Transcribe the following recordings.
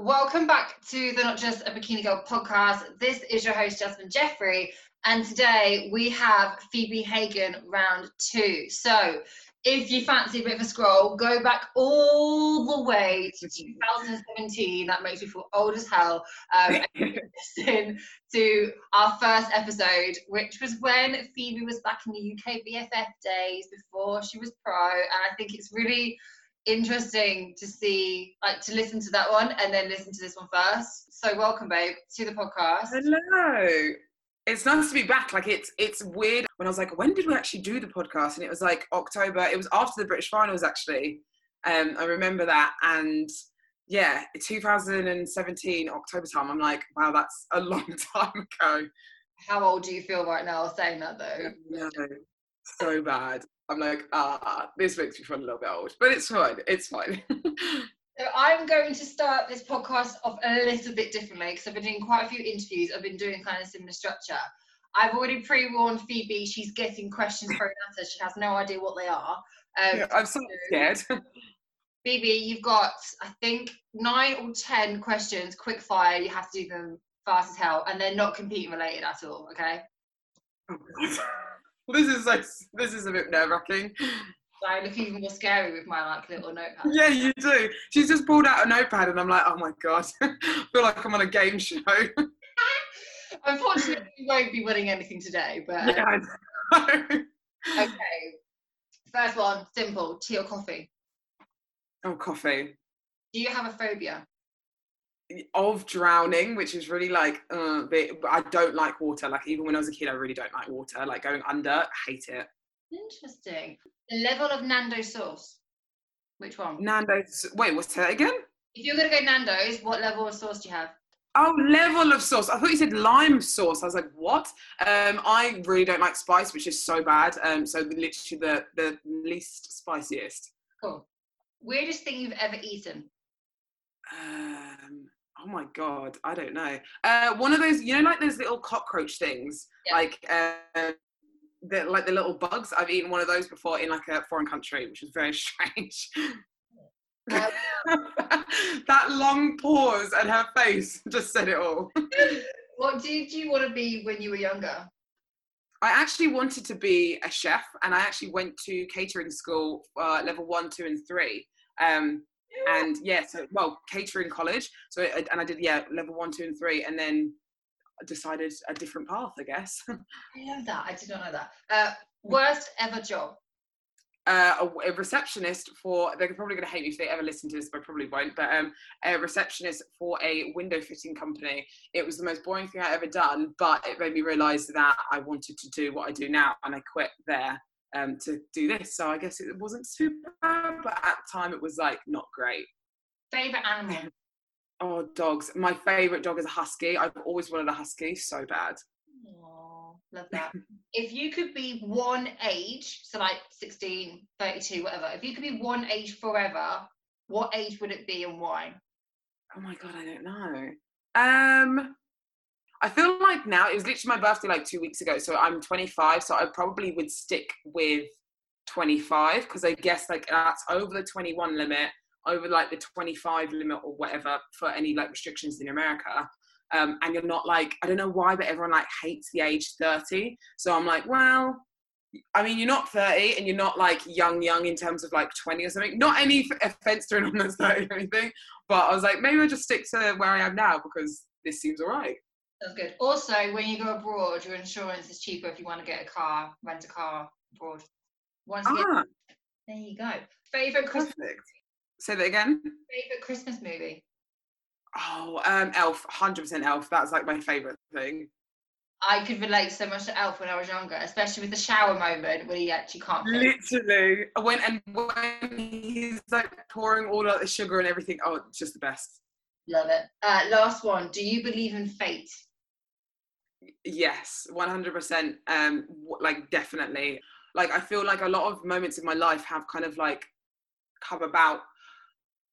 Welcome back to the Not Just a Bikini Girl podcast. This is your host, Jasmine Jeffrey, and today we have Phoebe Hagan round two. So, if you fancy a bit of a scroll, go back all the way to 2017. That makes me feel old as hell. Um, listen to our first episode, which was when Phoebe was back in the UK BFF days before she was pro. And I think it's really interesting to see, like, to listen to that one and then listen to this one first. So, welcome, babe, to the podcast. Hello. It's nice to be back. Like, it's it's weird when I was like, when did we actually do the podcast? And it was like October. It was after the British finals, actually. Um, I remember that. And yeah, 2017 October time. I'm like, wow, that's a long time ago. How old do you feel right now saying that though? No, so bad. I'm like, ah, this makes me feel a little bit old, but it's fine. It's fine. so I'm going to start this podcast off a little bit differently because I've been doing quite a few interviews. I've been doing kind of similar structure. I've already pre-warned Phoebe. She's getting questions thrown at her. She has no idea what they are. Um, yeah, I'm so scared. Phoebe, you've got I think nine or ten questions, quick fire. You have to do them fast as hell, and they're not competing related at all. Okay. This is like this is a bit nerve wracking. I look even more scary with my like little notepad. Yeah, you do. She's just pulled out a notepad, and I'm like, oh my god, I feel like I'm on a game show. Unfortunately, we won't be winning anything today, but um, yeah. okay. First one, simple: tea or coffee? Oh, coffee. Do you have a phobia? Of drowning, which is really like, uh, I don't like water. Like even when I was a kid, I really don't like water. Like going under, hate it. Interesting. The level of Nando sauce. Which one? Nando's. Wait, what's that again? If you're gonna go Nando's, what level of sauce do you have? Oh, level of sauce. I thought you said lime sauce. I was like, what? Um, I really don't like spice, which is so bad. Um, so literally the the least spiciest. Cool. Weirdest thing you've ever eaten? Oh my god, I don't know. Uh, one of those, you know, like those little cockroach things, yeah. like uh, the like the little bugs. I've eaten one of those before in like a foreign country, which is very strange. that long pause and her face just said it all. what did you want to be when you were younger? I actually wanted to be a chef, and I actually went to catering school, uh, level one, two, and three. Um, and yeah, so well, catering college. So and I did yeah level one, two, and three, and then I decided a different path, I guess. I know that. I did not know that. Uh, worst ever job. Uh, a, a, receptionist for they're probably going to hate me if they ever listen to this but probably won't but um, a receptionist for a window fitting company it was the most boring thing i ever done but it made me realize that i wanted to do what i do now and i quit there um, to do this. So I guess it wasn't super bad, but at the time it was like not great. Favorite animal? Oh, dogs. My favorite dog is a husky. I've always wanted a husky so bad. Oh, love that. if you could be one age, so like 16, 32, whatever, if you could be one age forever, what age would it be and why? Oh my god, I don't know. Um I feel like now it was literally my birthday like two weeks ago, so I'm 25, so I probably would stick with 25 because I guess like that's over the 21 limit, over like the 25 limit or whatever for any like restrictions in America. Um, and you're not like I don't know why, but everyone like hates the age 30. So I'm like, well, I mean, you're not 30 and you're not like young, young in terms of like 20 or something. Not any offense to anyone that's 30 or anything, but I was like, maybe I'll just stick to where I am now because this seems all right. That's good. Also, when you go abroad, your insurance is cheaper if you want to get a car, rent a car abroad. Once ah. there you go. Favorite Christmas. Perfect. Say that again. Favorite Christmas movie. Oh, um, Elf. Hundred percent Elf. That's like my favorite thing. I could relate so much to Elf when I was younger, especially with the shower moment where he actually can't. Literally, when and when he's like pouring all out the sugar and everything. Oh, it's just the best. Love it. Uh, last one. Do you believe in fate? Yes 100% um like definitely like i feel like a lot of moments in my life have kind of like come about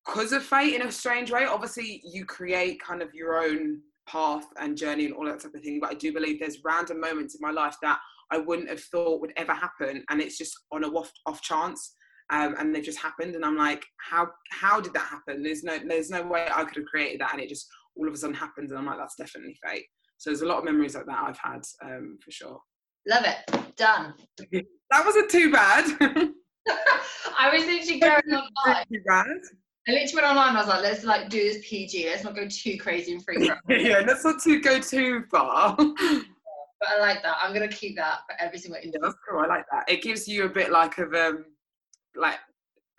because of fate in a strange way obviously you create kind of your own path and journey and all that type of thing but i do believe there's random moments in my life that i wouldn't have thought would ever happen and it's just on a off, off chance um, and they've just happened. And I'm like, how how did that happen? There's no there's no way I could have created that, and it just all of a sudden happens. And I'm like, that's definitely fate. So there's a lot of memories like that I've had um, for sure. Love it. Done. that wasn't too bad. I was literally going online. Too bad. I literally went online. I was like, let's like do this PG. Let's not go too crazy and free. yeah, let's not too go too far. but I like that. I'm gonna keep that for every single interview. Yeah, that's cool. I like that. It gives you a bit like of um, like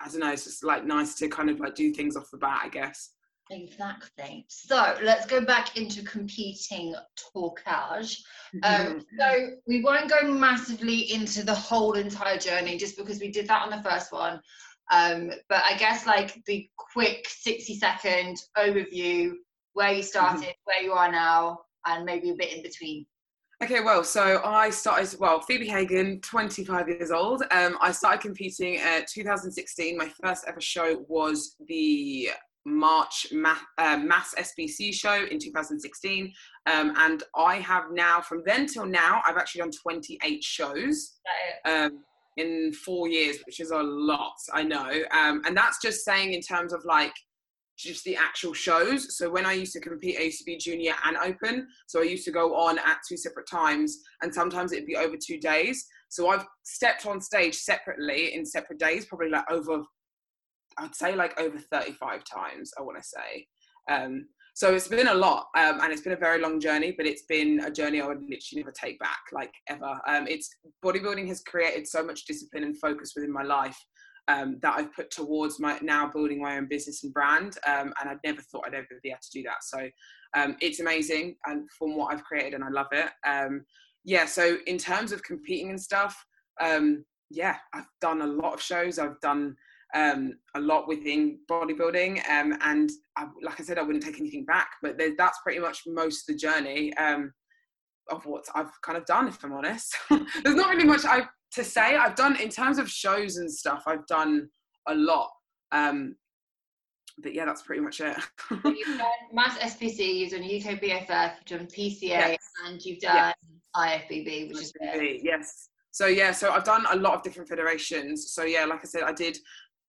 I don't know. It's just like nice to kind of like do things off the bat, I guess. Exactly. So let's go back into competing talkage. Um, so we won't go massively into the whole entire journey just because we did that on the first one. Um, but I guess like the quick 60 second overview, where you started, mm-hmm. where you are now, and maybe a bit in between. Okay, well, so I started, well, Phoebe Hagan, 25 years old. Um, I started competing at 2016. My first ever show was the March Mass, uh, Mass SBC show in 2016. Um, and I have now, from then till now, I've actually done 28 shows um, in four years, which is a lot, I know. Um, and that's just saying in terms of like just the actual shows. So when I used to compete, I used to be junior and open. So I used to go on at two separate times, and sometimes it'd be over two days. So I've stepped on stage separately in separate days, probably like over I'd say like over 35 times, I want to say. Um, so it's been a lot um, and it's been a very long journey, but it's been a journey I would literally never take back, like ever. Um, it's bodybuilding has created so much discipline and focus within my life um, that I've put towards my now building my own business and brand. Um, and I'd never thought I'd ever be able to do that. So um, it's amazing and from what I've created and I love it. Um, yeah. So in terms of competing and stuff, yeah, I've done a lot of shows. I've done um, a lot within bodybuilding. Um, and I, like I said, I wouldn't take anything back, but that's pretty much most of the journey um, of what I've kind of done, if I'm honest. There's not really much I to say. I've done, in terms of shows and stuff, I've done a lot. Um, but yeah, that's pretty much it. you've done Mass SPC, you've done UK BFF, you've done PCA, yes. and you've done yes. IFBB, which IFBB, is yes. So yeah, so I've done a lot of different federations. So yeah, like I said, I did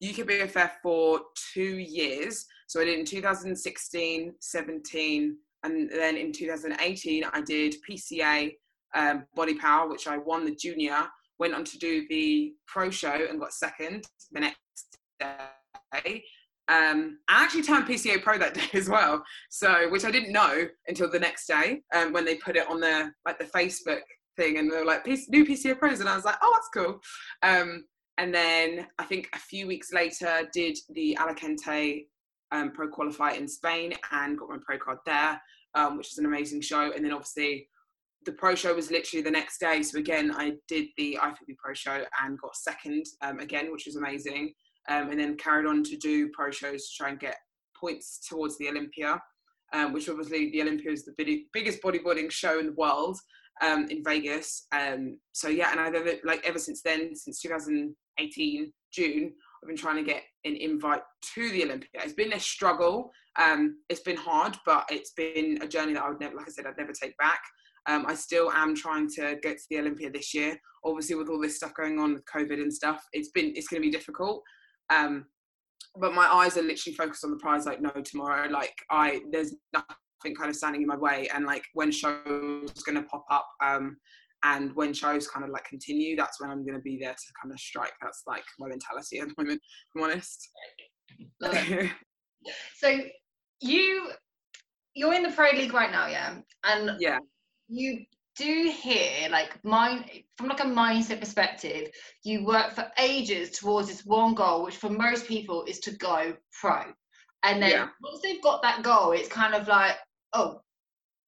UKBFF for two years. So I did in 2016, 17, and then in 2018 I did PCA um, Body Power, which I won the junior. Went on to do the pro show and got second the next day. Um, I actually turned PCA Pro that day as well, so which I didn't know until the next day um, when they put it on the like the Facebook thing, and they were like new PCA Pros, and I was like, oh, that's cool. Um, and then I think a few weeks later did the Alicante um, Pro Qualify in Spain and got my pro card there, um, which was an amazing show. And then obviously the pro show was literally the next day. So again, I did the IFBB pro show and got second um, again, which was amazing. Um, and then carried on to do pro shows to try and get points towards the Olympia, um, which obviously the Olympia is the biggest bodybuilding show in the world um, in Vegas. so yeah, and I've ever, like ever since then, since 2018 June, I've been trying to get an invite to the Olympia. It's been a struggle. Um, it's been hard, but it's been a journey that I would never, like I said, I'd never take back. Um, I still am trying to get to the Olympia this year. Obviously, with all this stuff going on with COVID and stuff, it's been it's going to be difficult. Um, but my eyes are literally focused on the prize like no tomorrow. Like I, there's nothing kind of standing in my way. And like when shows going to pop up, um, and when shows kind of like continue that's when i'm going to be there to kind of strike. That's like my mentality at the moment if i'm honest. So you you're in the pro league right now yeah? And yeah. you do hear like mind from like a mindset perspective you work for ages towards this one goal which for most people is to go pro. And then yeah. once they've got that goal it's kind of like oh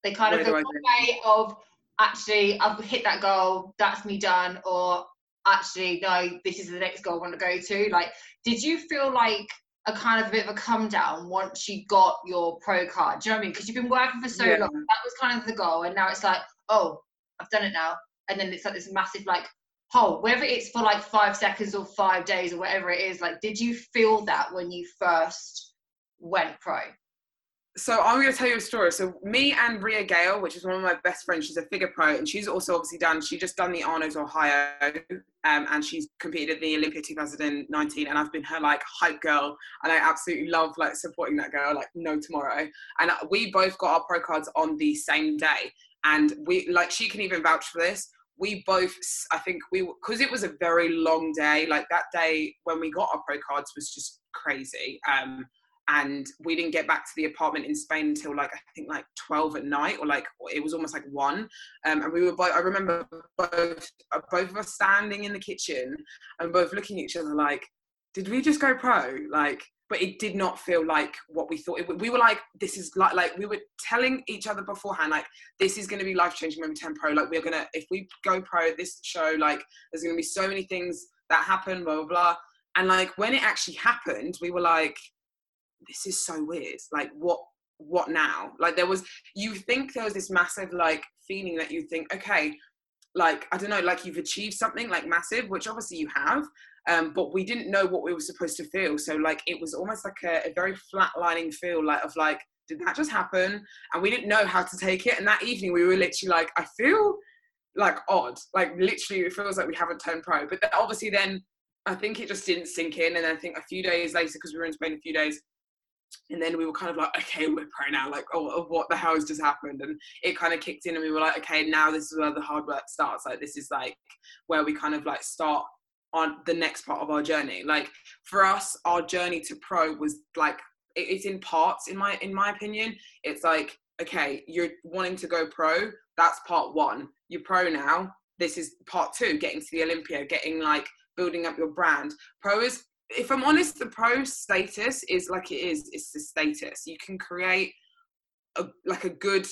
they kind Where of go way of actually I've hit that goal, that's me done, or actually no, this is the next goal I want to go to. Like, did you feel like a kind of a bit of a come down once you got your pro card? Do you know what I mean? Because you've been working for so yeah. long, that was kind of the goal, and now it's like, oh, I've done it now, and then it's like this massive like hole, whether it's for like five seconds or five days or whatever it is. Like, did you feel that when you first went pro? So I'm going to tell you a story. So me and Ria Gale, which is one of my best friends, she's a figure pro, and she's also obviously done. She just done the Arnold's Ohio, um, and she's competed at the Olympia 2019. And I've been her like hype girl, and I absolutely love like supporting that girl like no tomorrow. And we both got our pro cards on the same day, and we like she can even vouch for this. We both, I think we, because it was a very long day. Like that day when we got our pro cards was just crazy. Um, and we didn't get back to the apartment in Spain until like I think like 12 at night or like it was almost like one. Um, and we were both I remember both uh, both of us standing in the kitchen and both looking at each other like did we just go pro? Like but it did not feel like what we thought. It, we were like this is like like we were telling each other beforehand like this is going to be life changing when we turn pro. Like we're gonna if we go pro this show like there's to be so many things that happen blah blah blah. And like when it actually happened we were like this is so weird. Like, what what now? Like, there was you think there was this massive like feeling that you think, okay, like I don't know, like you've achieved something like massive, which obviously you have. Um, but we didn't know what we were supposed to feel. So like it was almost like a, a very flatlining feel, like of like, did that just happen? And we didn't know how to take it. And that evening we were literally like, I feel like odd. Like literally it feels like we haven't turned pro. But obviously then I think it just didn't sink in. And I think a few days later, because we were in Spain a few days, and then we were kind of like, okay, we're pro now. Like, oh, oh, what the hell has just happened? And it kind of kicked in, and we were like, okay, now this is where the hard work starts. Like, this is like where we kind of like start on the next part of our journey. Like for us, our journey to pro was like it's in parts. In my in my opinion, it's like okay, you're wanting to go pro. That's part one. You're pro now. This is part two. Getting to the Olympia, getting like building up your brand. Pro is if I'm honest, the pro status is like it is. It's the status. You can create a like a good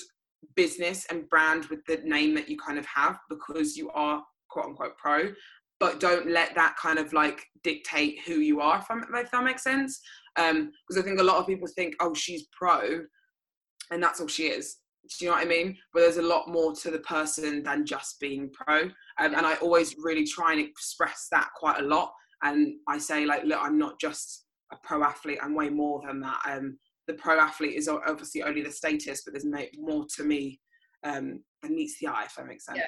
business and brand with the name that you kind of have because you are quote unquote pro. But don't let that kind of like dictate who you are. If, if that makes sense, because um, I think a lot of people think, oh, she's pro, and that's all she is. Do you know what I mean? But there's a lot more to the person than just being pro. Um, and I always really try and express that quite a lot and I say like, look, I'm not just a pro athlete. I'm way more than that. Um, the pro athlete is obviously only the status, but there's more to me um, than meets the eye, if that makes sense. Yeah.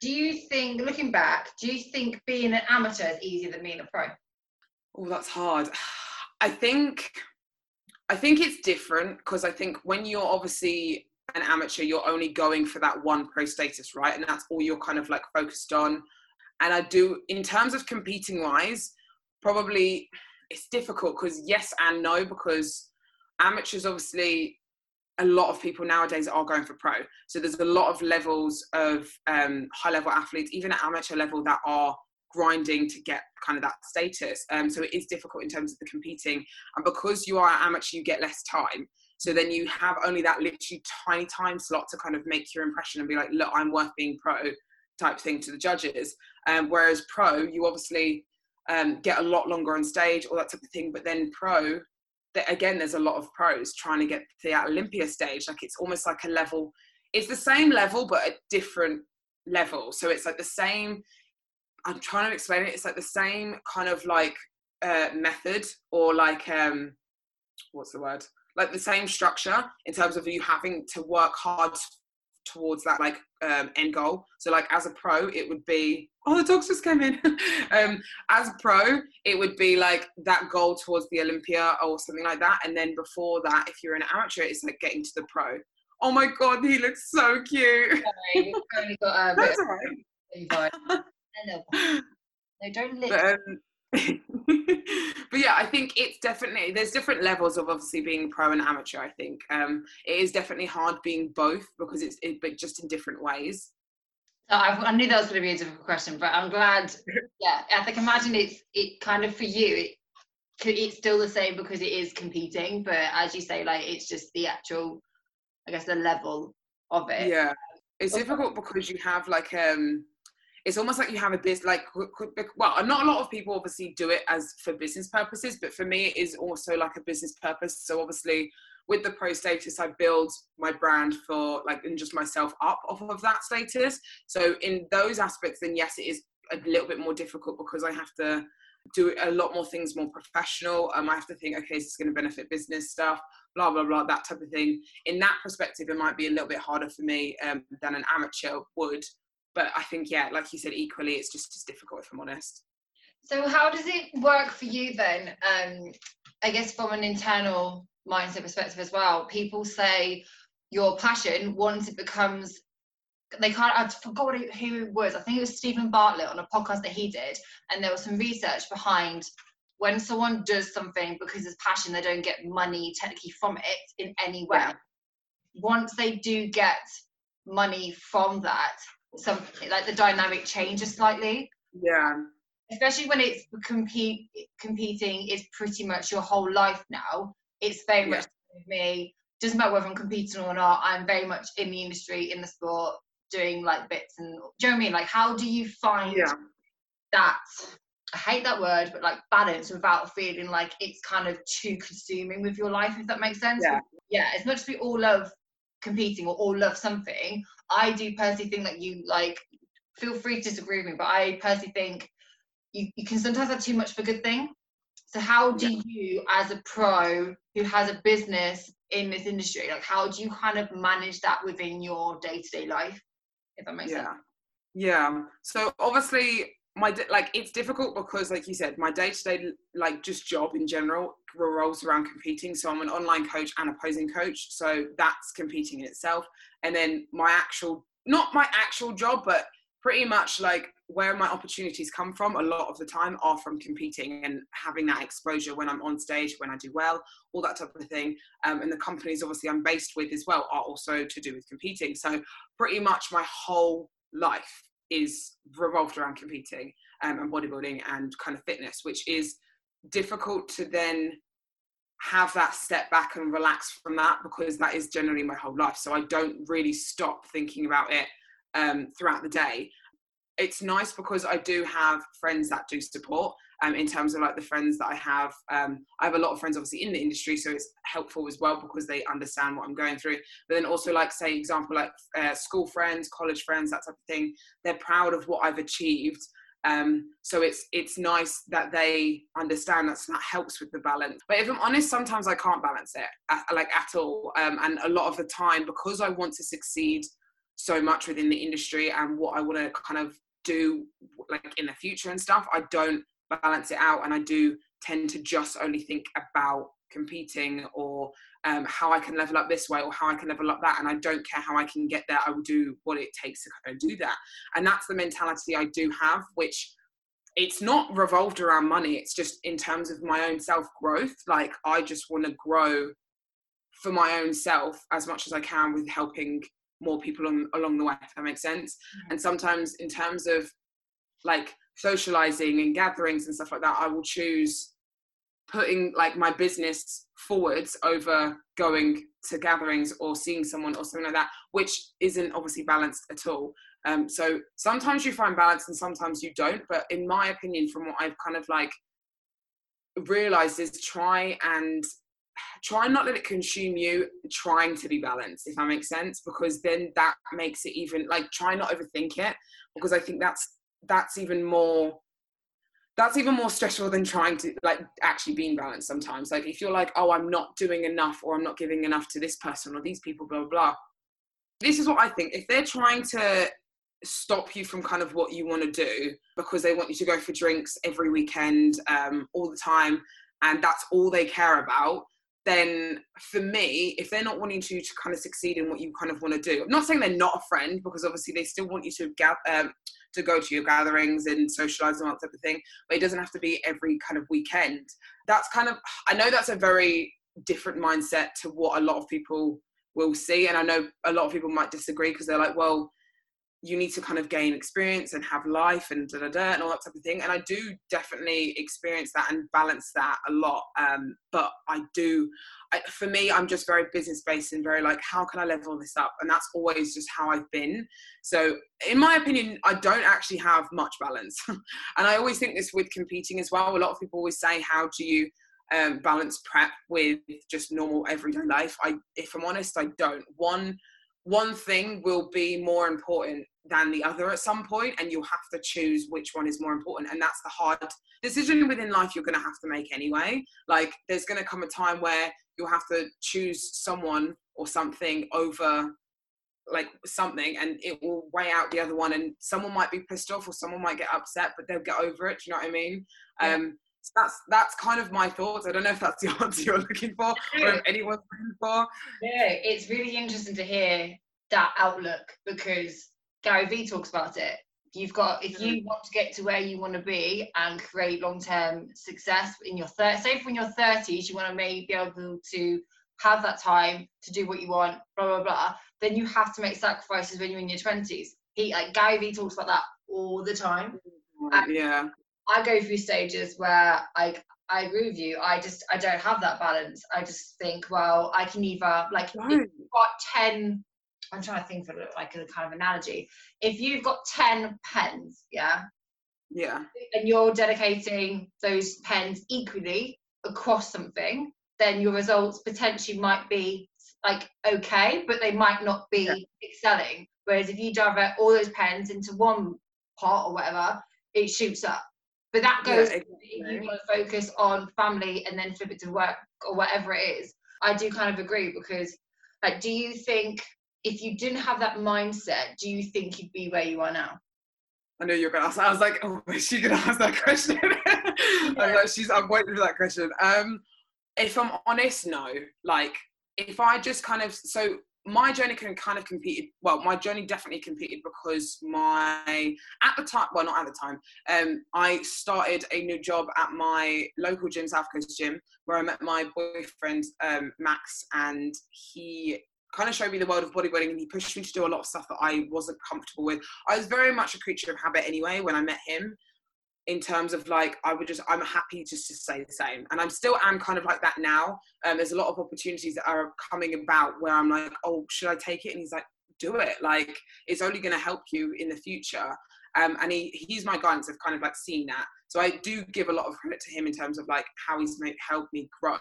Do you think, looking back, do you think being an amateur is easier than being a pro? Oh, that's hard. I think, I think it's different because I think when you're obviously an amateur, you're only going for that one pro status, right? And that's all you're kind of like focused on. And I do, in terms of competing wise, probably it's difficult because yes and no, because amateurs obviously a lot of people nowadays are going for pro. So there's a lot of levels of um, high level athletes, even at amateur level, that are grinding to get kind of that status. Um, so it is difficult in terms of the competing. And because you are amateur, you get less time. So then you have only that literally tiny time slot to kind of make your impression and be like, look, I'm worth being pro type thing to the judges. Um, whereas pro, you obviously um, get a lot longer on stage, all that type of thing. But then pro, that again, there's a lot of pros trying to get to the Olympia stage. Like it's almost like a level. It's the same level, but a different level. So it's like the same. I'm trying to explain it. It's like the same kind of like uh, method or like um, what's the word? Like the same structure in terms of you having to work hard towards that like um, end goal. So like as a pro, it would be oh the dogs just came in. um, as a pro, it would be like that goal towards the Olympia or something like that. And then before that, if you're an amateur, it's like getting to the pro. Oh my god, he looks so cute. Sorry, only got a That's alright. no, don't lick. But, um, but yeah, I think it's definitely there's different levels of obviously being pro and amateur. I think um, it is definitely hard being both because it's it, but just in different ways. So I, I, knew that was going to be a difficult question, but I'm glad. Yeah, I think imagine it's it kind of for you. It, it's still the same because it is competing, but as you say, like it's just the actual, I guess, the level of it. Yeah, it's difficult because you have like um it's almost like you have a business like well not a lot of people obviously do it as for business purposes but for me it is also like a business purpose. So obviously with the pro status i build my brand for like and just myself up off of that status. So in those aspects then yes it is a little bit more difficult because i have to do a lot more things more professional. Um, i have to think okay this is going to benefit business stuff? Blah blah blah that type of thing. In that perspective it might be a little bit harder for me um, than an amateur would but i think yeah like you said equally it's just as difficult if i'm honest so how does it work for you then um, i guess from an internal mindset perspective as well people say your passion once it becomes they can't i forgot who it was i think it was Steven Bartlett on a podcast that he did and there was some research behind when someone does something because it's passion, they don't get money technically from it in any way. Yeah. Once they do get money from that, something like the dynamic changes slightly. Yeah. Especially when it's compete competing is pretty much your whole life now. It's very yeah. much me. Doesn't matter whether I'm competing or not. I'm very much in the industry, in the sport, doing like bits and do you know what I mean? Like, how do you find yeah. that I hate that word, but like balance without feeling like it's kind of too consuming with your life, if that makes sense. Yeah. Yeah. As much as we all love competing or all love something, I do personally think that you like feel free to disagree with me, but I personally think you, you can sometimes have too much of a good thing. So how do yeah. you as a pro who has a business in this industry, like how do you kind of manage that within your day-to-day life? If that makes yeah. sense. Yeah. So obviously my like it's difficult because like you said my day-to-day like just job in general revolves around competing. So i'm an online coach and a posing coach so that's competing in itself. And then my actual not my actual job but pretty much like where my opportunities come from a lot of the time are from competing and having that exposure when i'm on stage when i do well all that type of thing. Um, and the companies obviously i'm based with as well are also to do with competing. So pretty much my whole life is revolved around competing um, and bodybuilding and kind of fitness, which is difficult to then have that step back and relax from that because that is generally my whole life. So I don't really stop thinking about it um, throughout the day. It's nice because I do have friends that do support um, in terms of like the friends that I have. Um, I have a lot of friends obviously in the industry, so it's helpful as well because they understand what I'm going through. But then also like say example like uh, school friends, college friends, that type of thing. They're proud of what I've achieved. Um, so it's it's nice that they understand that so that helps with the balance. But if I'm honest, sometimes I can't balance it at, like at all. Um, and a lot of the time, because I want to succeed so much within the industry and what I want to kind of do like in the future and stuff, I don't balance it out and I do tend to just only think about competing or um, how I can level up this way or how I can level up that. And I don't care how I can get there. I will do what it takes to kind of do that. And that's the mentality I do have, which it's not revolved around money. It's just in terms of my own self growth. Like I just want to grow for my own self as much as I can with helping more people on, along the way, if that makes sense. Mm-hmm. And sometimes in terms of like socializing and gatherings and stuff like that, I will choose putting like my business forwards over going to gatherings or seeing someone or something like that, which isn't obviously balanced at all. Um, so sometimes you find balance and sometimes you don't. But in my opinion, from what I've kind of like realized is try and try and not let it consume you trying to be balanced if that makes sense because then that makes it even like try not overthink it because i think that's that's even more that's even more stressful than trying to like actually being balanced sometimes. Like if you're like oh i'm not doing enough or i'm not giving enough to this person or these people blah blah blah. This is what i think. If they're trying to stop you from kind of what you want to do because they want you to go for drinks every weekend um, all the time and that's all they care about then for me, if they're not wanting to to kind of succeed in what you kind of want to do, I'm not saying they're not a friend because obviously they still want you to um, to go to your gatherings and socialize and that type of thing, but it doesn't have to be every kind of weekend. That's kind of, I know that's a very different mindset to what a lot of people will see. And I know a lot of people might disagree because they're like, well, you need to kind of gain experience and have life and da da da and all that type of thing. And I do definitely experience that and balance that a lot. Um, but I do, I, for me, I'm just very business based and very like, how can I level this up? And that's always just how I've been. So, in my opinion, I don't actually have much balance. and I always think this with competing as well. A lot of people always say, how do you um, balance prep with just normal everyday life? I, if I'm honest, I don't. One one thing will be more important than the other at some point and you'll have to choose which one is more important and that's the hard decision within life you're going to have to make anyway. Like there's going to come a time where you'll have to choose someone or something over like something and it will weigh out the other one and someone might be pissed off or someone might get upset but they'll get over it do you know what i mean? Yeah. um so that's that's kind of my thoughts. I don't know if that's the answer you're looking for or if anyone's looking for. Yeah it's really interesting to hear that outlook because gary vee talks about it you've got if you mm. want to get to where you want to be and create long-term success in your third say when your 30s you want to maybe be able to have that time to do what you want blah blah blah then you have to make sacrifices when you're in your 20s he like Gary Vee talks about that all the time and yeah I go through stages where I I agree with you. I just I don't have that balance. I just think, well, I can either like if you've got ten I'm trying to think of like a kind of analogy. If you've got 10 pens, yeah? Yeah. And you're dedicating those pens equally across something, then your results potentially might be like okay, but they might not be yeah. excelling. Whereas if you divert all those pens into one pot or whatever, it shoots up. But that goes yeah, exactly. you want to focus on family and then flip it to work or whatever it is. I do kind of agree because like do you think if you didn't have that mindset, do you think you'd be where you are now? I know you're gonna ask. I was like, oh, is she gonna ask that question? yeah. I'm like, she's. I'm waiting for that question. Um, if I'm honest, no. Like, if I just kind of so my journey can kind of competed. Well, my journey definitely competed because my at the time, well, not at the time. Um, I started a new job at my local gym, South Coast Gym, where I met my boyfriend um, Max, and he kind of showed me the world of bodybuilding and he pushed me to do a lot of stuff that I wasn't comfortable with. I was very much a creature of habit anyway when I met him in terms of like I would just I'm happy just to say the same. And I'm still am kind of like that now. Um, there's a lot of opportunities that are coming about where I'm like oh should I take it? And he's like do it. Like it's only going to help you in the future. Um, and he he's my guidance. Of kind of like seeing that. So I do give a lot of credit to him in terms of like how he's made helped me grow.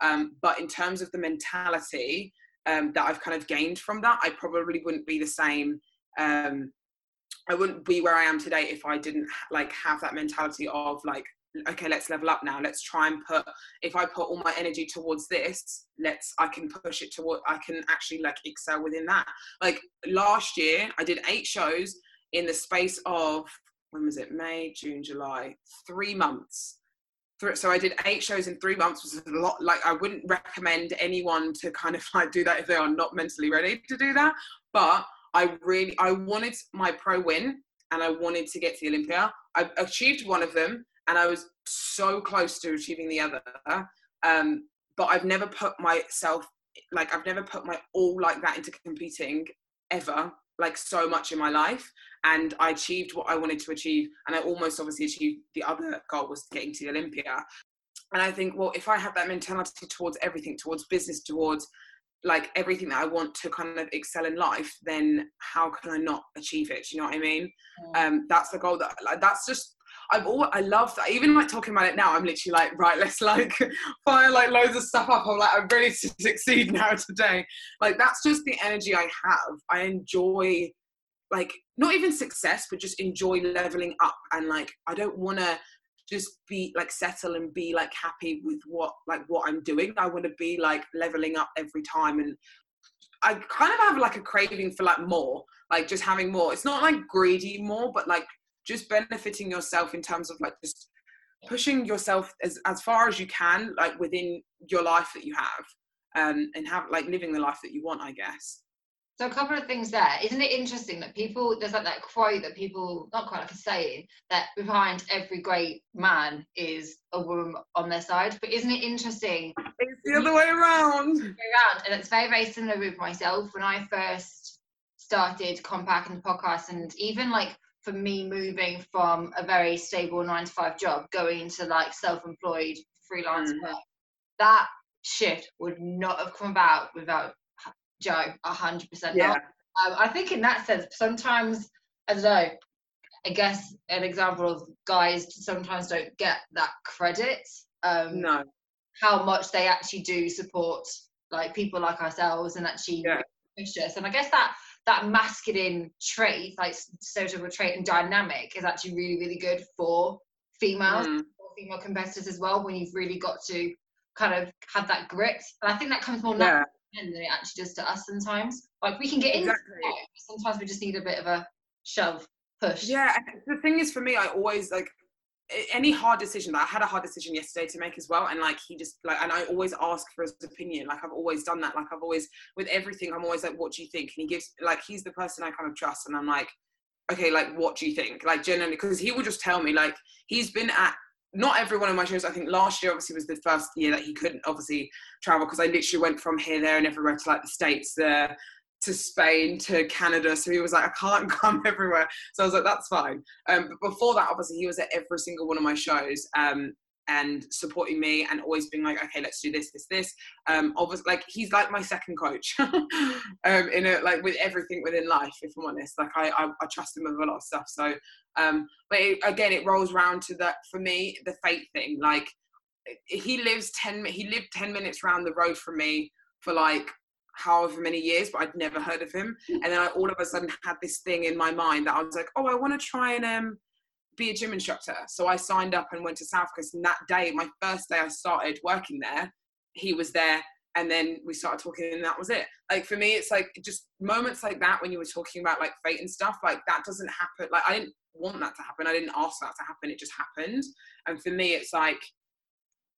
Um, but in terms of the mentality um, that I've kind of gained from that. I probably wouldn't be the same. Um, I wouldn't be where I am today if I didn't like have that mentality of like, okay, let's level up now. Let's try and put. If I put all my energy towards this, let's. I can push it toward. I can actually like excel within that. Like last year, I did eight shows in the space of when was it? May, June, July, three months so I did eight shows in three months, which is a lot. Like I wouldn't recommend anyone to kind of like do that if they are not mentally ready to do that. But I really, I wanted my pro win, and I wanted to get to the Olympia. I achieved one of them, and I was so close to achieving the other. Um, but I've never put myself like I've never put my all like that into competing ever like so much in my life and I achieved what I wanted to achieve and I almost obviously achieved the other goal was getting to the Olympia. And I think well if I have that mentality towards everything towards business towards like everything that I want to kind of excel in life then how can I not achieve it? You know what I mean? Mm. um that's the goal that like that's just I've all I love that. Even like talking about it now, I'm literally like, right, let's like fire like loads of stuff up. I'm like, I'm ready to succeed now today. Like that's just the energy I have. I enjoy like not even success, but just enjoy leveling up and like I don't wanna just be like settle and be like happy with what like what I'm doing. I want to be like leveling up every time and I kind of have like a craving for like more, like just having more. It's not like greedy more, but like just benefiting yourself in terms of like just pushing yourself as, as far as you can like within your life that you have um, and have like living the life that you want i guess. So a couple of things there. Isn't it interesting that people there's like that quote that people not quite like a saying that behind every great man is a woman on their side? But isn't it interesting it's the other way around. Around and it's very very similar with myself. When i first started compact and the podcast and even like for me moving from a very stable nine to five job going into like self-employed freelance mm. work that shift would not have come about without joe 100% yeah. Um, i think in that sense sometimes i don't know i guess an example of guys sometimes don't get that credit um no how much they actually do support like people like ourselves and actually yeah. and i guess that that masculine trait, like social trait and dynamic, is actually really, really good for females, mm. female competitors as well. When you've really got to kind of have that grit. And I think that comes more Yeah. naturally than it actually does to us sometimes. Like we can get into Exactly. it, but sometimes we just need a bit of a shove, push. Yeah, the thing is for me, I always like any hard decision. Like, I had a hard decision yesterday to make as well, and like he just like, and I always ask for his opinion. Like I've always done that. Like I've always with everything, I'm always like, "What do you think?" And he gives like he's the person I kind of trust, and I'm like, "Okay, like what do you think?" Like generally because he will just tell me. Like he's been at not every one of my shows. I think last year obviously was the first year that he couldn't obviously travel because I literally went from here, there, and everywhere to like the states, there to Spain, to Canada. So he was like, I can't come everywhere. So I was like, that's fine. Um, but before that, obviously, he was at every single one of my shows um, and supporting me and always being like, okay, let's do this, this, this. Um, obviously, like he's like my second coach um, in a like with everything within life. If I'm honest, like I I, I trust him with a lot of stuff. So, um, but it, again, it rolls round to that for me, the fate thing. Like he lives ten, he lived ten minutes round the road from me for like however many years, but I'd never heard of him. And then I all of a sudden had this thing in my mind that I was like, oh, I want to try and um, be a gym instructor. So I signed up and went to South Coast. And that day, my first day I started working there, he was there. And then we started talking, and that was it. Like for me, it's like just moments like that when you were talking about like fate and stuff. Like that doesn't happen. Like I didn't want that to happen. I didn't ask that to happen. It just happened. And for me, it's like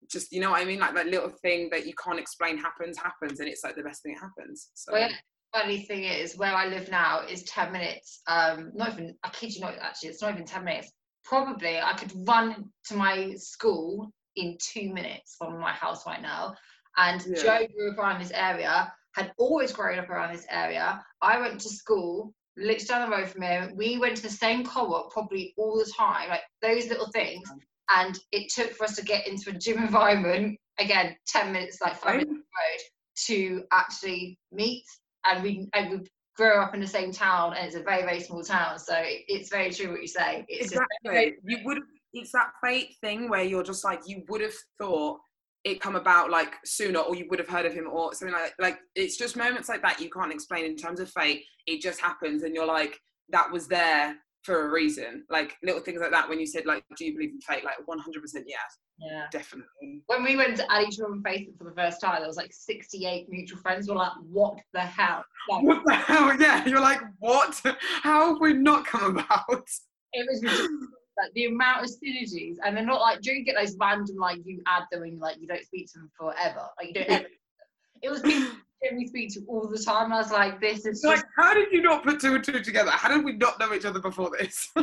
just you know what I mean. Like that little thing that you can't explain happens, happens, and it's like the best thing that happens. So Well, funny thing is, where I live now is 10 minutes. Um, not even, I kid you not, actually, it's not even 10 minutes. Probably I could run to my school in two minutes from my house right now. And Yeah. Joe grew up around this area, had always grown up around this area. I went to school literally down the road from him. We went to the same co-op probably all the time, like those little things. And it took for us to get into a gym environment, again, 10 minutes, like five minutes road, to actually meet and we and we grew up in the same town and it's a very very small town so it- it's very true what you say it's just exactly. You would. It's that fate thing where you're just like you would have thought it come about like sooner, or you would have heard of him, or something like like. It's just moments like that you can't explain in terms of fate. It just happens, and you're like, that was there for a reason. Like little things like that. When you said like, do you believe in fate? Like 100 percent yes, yeah definitely. when we went to Addie Drum Facebook for the first time there was like 68 mutual friends we were like what the hell like, What the hell? Yeah, you're like, what? How have we not come about? it was ridiculous. like the amount of synergies and they're not like do you get those random like you add them and like you don't speak to them forever like you don't ever it was people that we speak to all the time I was like this is It's just like, how did you not put two and two together? How did we not know each other before this?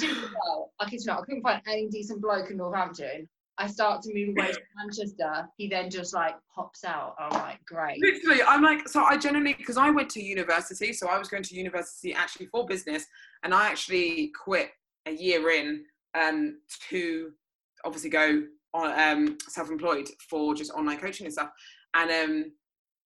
You know what? I kid you not, I couldn't find any decent bloke in Northampton. I start to move away to Manchester. He then just like pops out. I'm like, great. Literally, I'm like, so I generally, because I went to university, so I was going to university actually for business, and I actually quit a year in um, to obviously go on um, self-employed for just online coaching and stuff. And um,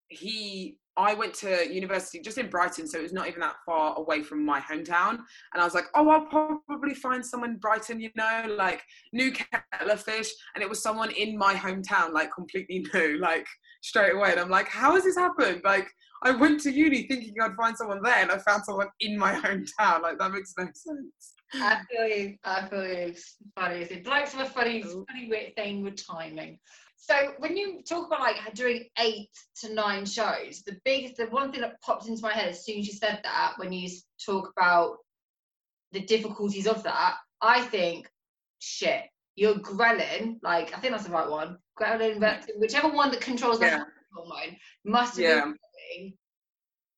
he, I went to university just in Brighton, so it was not even that far away from my hometown. And I was like, oh, I'll probably find someone in Brighton, you know, like new kettle of fish. And it was someone in my hometown, like completely new, like straight away. And I'm like, how has this happened? Like, I went to uni thinking I'd find someone there, and I found someone in my hometown. Like, that makes no sense. I feel you. I feel you. It's funny. It's like a funny, oh. funny weird thing with timing. So when you talk about like doing eight to nine shows, the biggest, the one thing that popped into my head as soon as you said that, when you talk about the difficulties of that, I think, shit, you're ghrelin, like I think that's the right one, ghrelin, leptin, whichever one that controls the Yeah. hormone, must have Yeah. been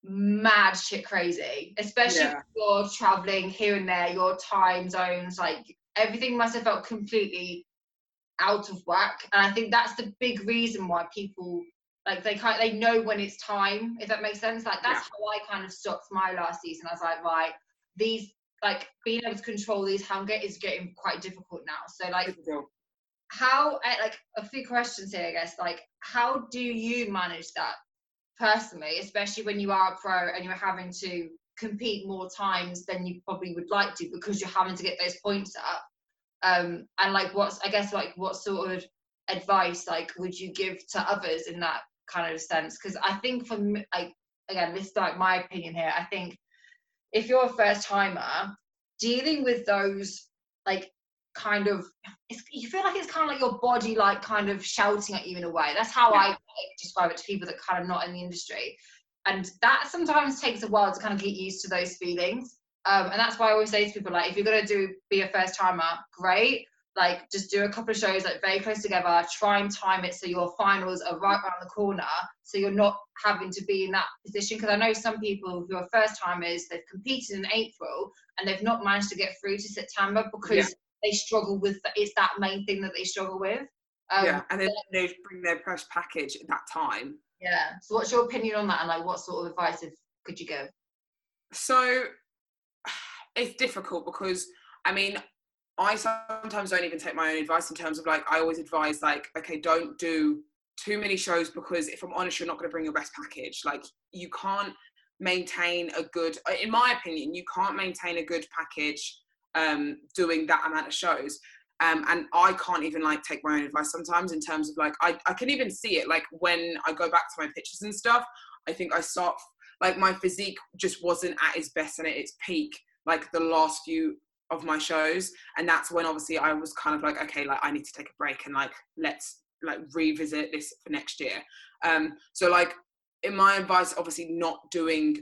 mad shit crazy, especially Yeah. if you're traveling here and there, your time zones, like everything must have felt completely out of whack. And I think that's the big reason why people like they kind they know when it's time, if that makes sense. Like that's how I kind of stopped my last season. I was like, right, these like being able to control these hunger is getting quite difficult now. So like how eh, like a few questions here i guess like how do you manage that personally especially when you are a pro and you're having to compete more times than you probably would like to because you're having to get those points up um and like what's i guess like what sort of advice like would you give to others in that kind of sense? Because i think for me like again this is like my opinion here. I think if you're a first timer dealing with those like kind of it's, you feel like it's kind of like your body like kind of shouting at you in a way. That's how yeah. i describe it to people that kind of not in the industry. And that sometimes takes a while to kind of get used to those feelings um, and that's why i always say to people like if you're going to do be a first timer great. Like just do a couple of shows like very close together. Try and time it so your finals are right around the corner so you're not having to be in that position. Because i know some people who are first timers they've competed in april and they've not managed to get through to september because yeah. they struggle with it's that main thing that they struggle with. Um, yeah and then they bring their press package at that time. Yeah. So what's your opinion on that? And like what sort of advice could you give? So it's difficult because i mean i sometimes don't even take my own advice in terms of like i always advise like okay don't do too many shows because if i'm honest you're not going to bring your best package like you can't maintain a good in my opinion you can't maintain a good package um, doing that amount of shows. Um, and I can't even like take my own advice sometimes in terms of like I, I can even see it like when I go back to my pictures and stuff. I think I start like my physique just wasn't at its best and at its peak like the last few of my shows, and that's when obviously I was kind of like okay like I need to take a break and like let's like revisit this for next year. Um, so like in my advice, obviously not doing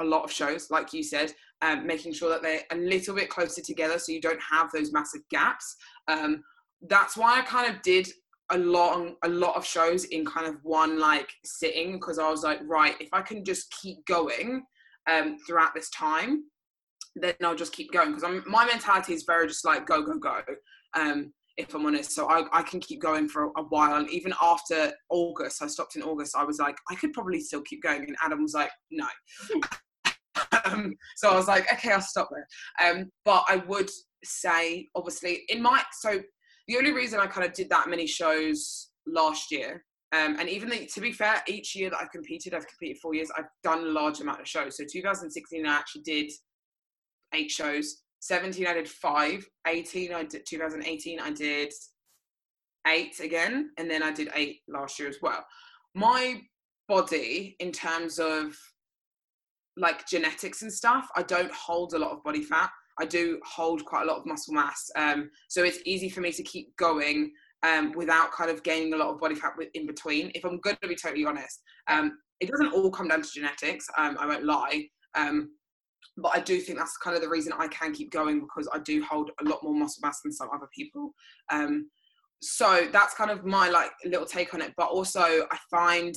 a lot of shows, like you said, um, making sure that they're a little bit closer together so you don't have those massive gaps. Um, that's why I kind of did a lot a lot of shows in kind of one like sitting because I was like, right, if I can just keep going um, throughout this time, then I'll just keep going because my mentality is very just like go go go. Um, if I'm honest, so I, I can keep going for a while. And even after August, I stopped in August. I was like, I could probably still keep going. And Adam was like, no. um, so I was like, okay, I'll stop there. Um, but I would say, obviously, in my so the only reason I kind of did that many shows last year, um, and even the, to be fair, each year that I've competed, I've competed four years, I've done a large amount of shows. So 2016, I actually did eight shows. 17, I did five. 18, I did 2018, I did eight again, and then I did eight last year as well. My body, in terms of like genetics and stuff, I don't hold a lot of body fat. I do hold quite a lot of muscle mass. Um, so it's easy for me to keep going um, without kind of gaining a lot of body fat in between. If I'm going to be totally honest, um, it doesn't all come down to genetics. Um, I won't lie. Um, but I do think that's kind of the reason I can keep going because I do hold a lot more muscle mass than some other people. Um, so that's kind of my like little take on it. But also, I find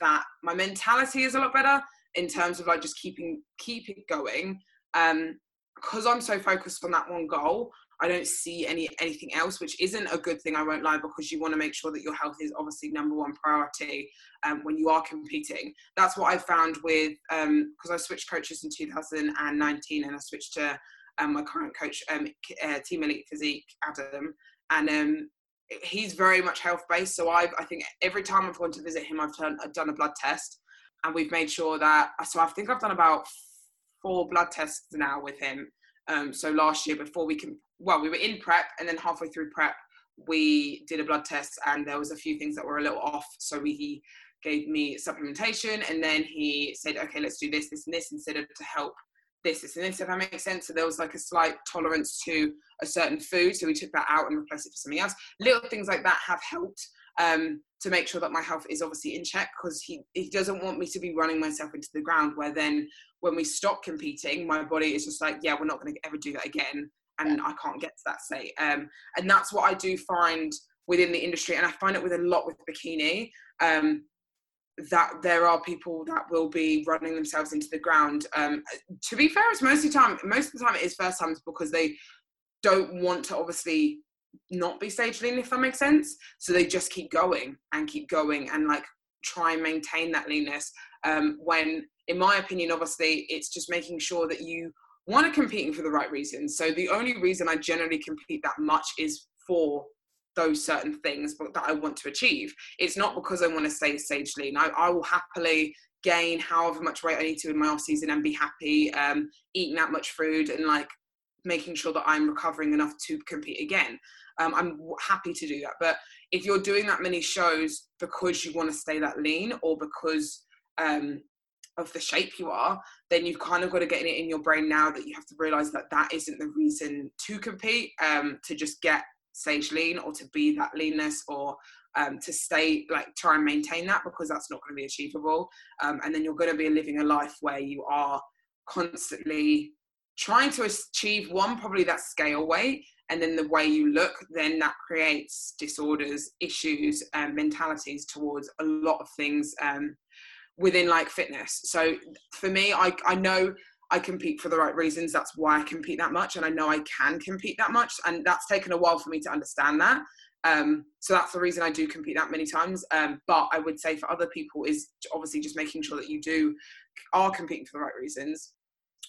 that my mentality is a lot better in terms of like just keeping keep it going um because i'm so focused on that one goal i don't see any anything else which isn't a good thing i won't lie because you want to make sure that your health is obviously number one priority um, when you are competing that's what i found with um because i switched coaches in 2019 and i switched to um, my current coach um, uh, team elite physique adam and um he's very much health based so i've i think every time i've gone to visit him i've done, I've done a blood test and we've made sure that so I think I've done about four blood tests now with him. Um, so last year before we can well we were in prep and then halfway through prep we did a blood test and there was a few things that were a little off. So we, he gave me supplementation and then he said okay let's do this this and this instead of to help this this and this if that makes sense. So there was like a slight tolerance to a certain food so we took that out and replaced it for something else. Little things like that have helped um, to make sure that my health is obviously in check because he, he doesn't want me to be running myself into the ground where then when we stop competing my body is just like yeah we're not going to ever do that again and yeah. i can't get to that state. Um, and that's what i do find within the industry and i find it with a lot with bikini. Um, that there are people that will be running themselves into the ground. Um, to be fair it's most of the time most of the time it is first times because they don't want to obviously not be stage lean if that makes sense. So they just keep going and keep going and like try and maintain that leanness. Um, when in my opinion obviously it's just making sure that you want to competing for the right reasons so the only reason i generally compete that much is for those certain things that i want to achieve it's not because i want to stay stage lean I, I will happily gain however much weight i need to in my off season and be happy um, eating that much food and like making sure that I'm recovering enough to compete again. Um, I'm happy to do that. But if you're doing that many shows because you want to stay that lean or because um, of the shape you are, then you've kind of got to get it in your brain now that you have to realize that that isn't the reason to compete, um, to just get stage lean or to be that leanness or um, to stay like try and maintain that because that's not going to be achievable. Um, and then you're going to be living a life where you are constantly trying to achieve one, probably that scale weight, and then the way you look, then that creates disorders, issues, and mentalities towards a lot of things um, within like fitness. So for me, I, I know I compete for the right reasons. That's why I compete that much. And I know I can compete that much. And that's taken a while for me to understand that. Um, so that's the reason I do compete that many times. Um, but I would say for other people is obviously just making sure that you do are competing for the right reasons.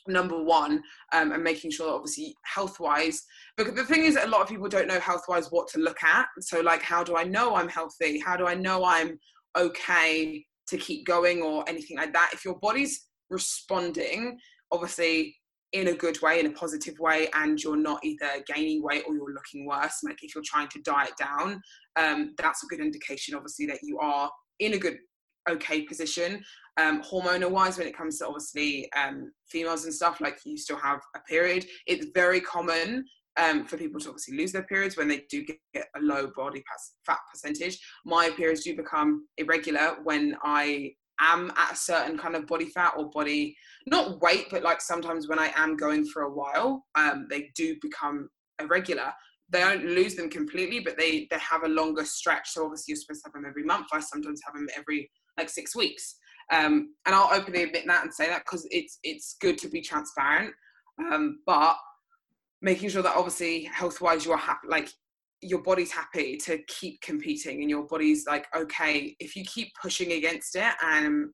Number one, um, and making sure that obviously health wise, because the thing is that a lot of people don't know health wise what to look at. So, like, how do I know I'm healthy? How do I know I'm okay to keep going or anything like that? If your body's responding, obviously in a good way, in a positive way, and you're not either gaining weight or you're looking worse. Like if you're trying to diet down, um, that's a good indication, obviously, that you are in a good, okay position. Um, hormonal wise, when it comes to obviously um, females and stuff, like you still have a period, it's very common um, for people to obviously lose their periods when they do get, a low body fat percentage. My periods do become irregular when I am at a certain kind of body fat or body not weight but like sometimes when i am going for a while um, they do become irregular. They don't lose them completely but they they have a longer stretch. So obviously you're supposed to have them every month. I sometimes have them every like six weeks. Um, and i'll openly admit that and say that because it's it's good to be transparent. Um, but making sure that obviously health wise you are happy like your body's happy to keep competing and your body's like okay if you keep pushing against it and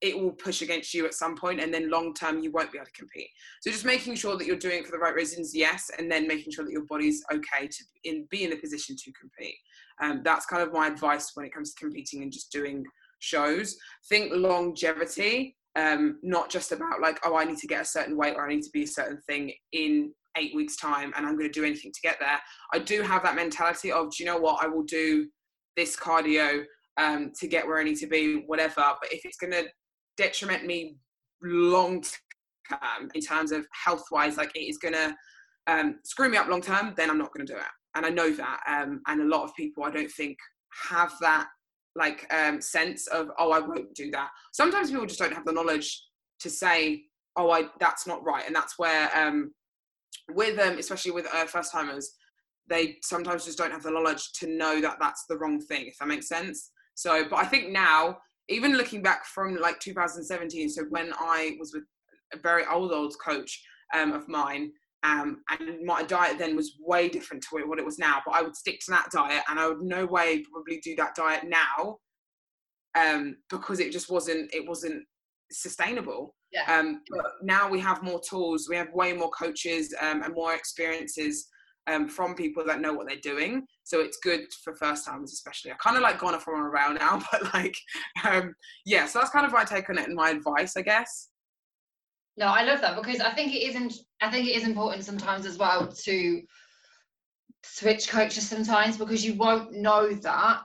it will push against you at some point and then long term you won't be able to compete. So just making sure that you're doing it for the right reasons yes and then making sure that your body's okay to in, be in a position to compete. Um, that's kind of my advice when it comes to competing and just doing shows. Think longevity um, not just about like oh i need to get a certain weight or i need to be a certain thing in eight weeks time and I'm going to do anything to get there. I do have that mentality of, do you know what, I will do this cardio um, to get where I need to be, whatever. But if it's going to detriment me long term in terms of health wise, like it is going to um, screw me up long term, then I'm not going to do it. And I know that. Um, and a lot of people, I don't think, have that like um, sense of, oh, I won't do that. Sometimes people just don't have the knowledge to say, oh, I that's not right. And that's where um, with them, especially with uh, first timers, they sometimes just don't have the knowledge to know that that's the wrong thing, if that makes sense. So, but I think now, even looking back from like 2017, so when I was with a very old, old coach um, of mine, um, and my diet then was way different to what it was now, but I would stick to that diet and I would no way probably do that diet now um, because it just wasn't, it wasn't sustainable. Yeah. Um, but now we have more tools, we have way more coaches um, and more experiences um, from people that know what they're doing. So it's good for first timers, especially. I kind of like gone off on a rail now, but like, um, yeah. So that's kind of my take on it and my advice, I guess. No, I love that because I think it isn't. I think it is important sometimes as well to switch coaches sometimes because you won't know that.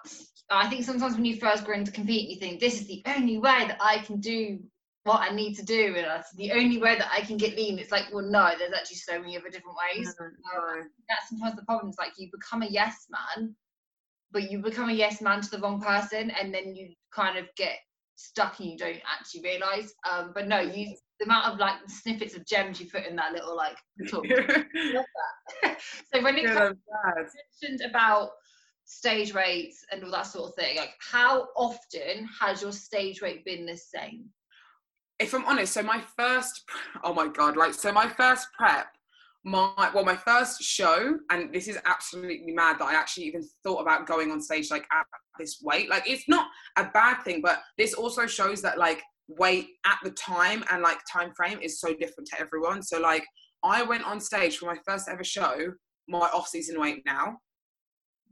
I think sometimes when you first go into compete, you think this is the only way that I can do what I need to do, and that's the only way that I can get lean. It's like, well, no, there's actually so many other different ways. Mm-hmm. that's sometimes the problem. It's like you become a yes man, but you become a yes man to the wrong person, and then you kind of get stuck and you don't actually realize. Um, but no, you the amount of like snippets of gems you put in that little like talk. so when it comes mentioned about stage weights and all that sort of thing, like how often has your stage weight been the same? If I'm honest, so my first, oh my god, like so my first prep, my well, my first show, and this is absolutely mad that I actually even thought about going on stage like at this weight. Like it's not a bad thing, but this also shows that like weight at the time and like time frame is so different to everyone. So like I went on stage for my first ever show, my off season weight now,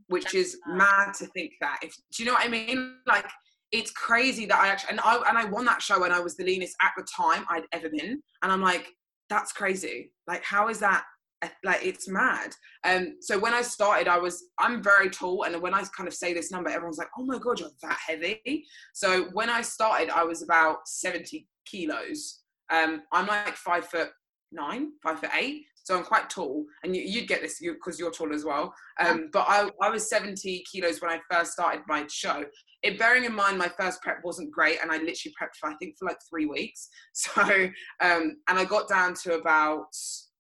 which is mad to think that. If do you know what I mean? Like it's crazy that I actually and I and I won that show when I was the leanest at the time I'd ever been. And I'm like, that's crazy. Like, how is that like it's mad. Um, so when I started, I was I'm very tall, and when I kind of say this number, everyone's like, "Oh my god, you're that heavy." So when I started, I was about 70 kilos. Um, I'm like five foot nine, five foot eight, so I'm quite tall, and you, would get this because you, are tall as well. Um, but I, I was 70 kilos when I first started my show. It bearing in mind my first prep wasn't great, and I literally prepped for I think for like three weeks. So um, and I got down to about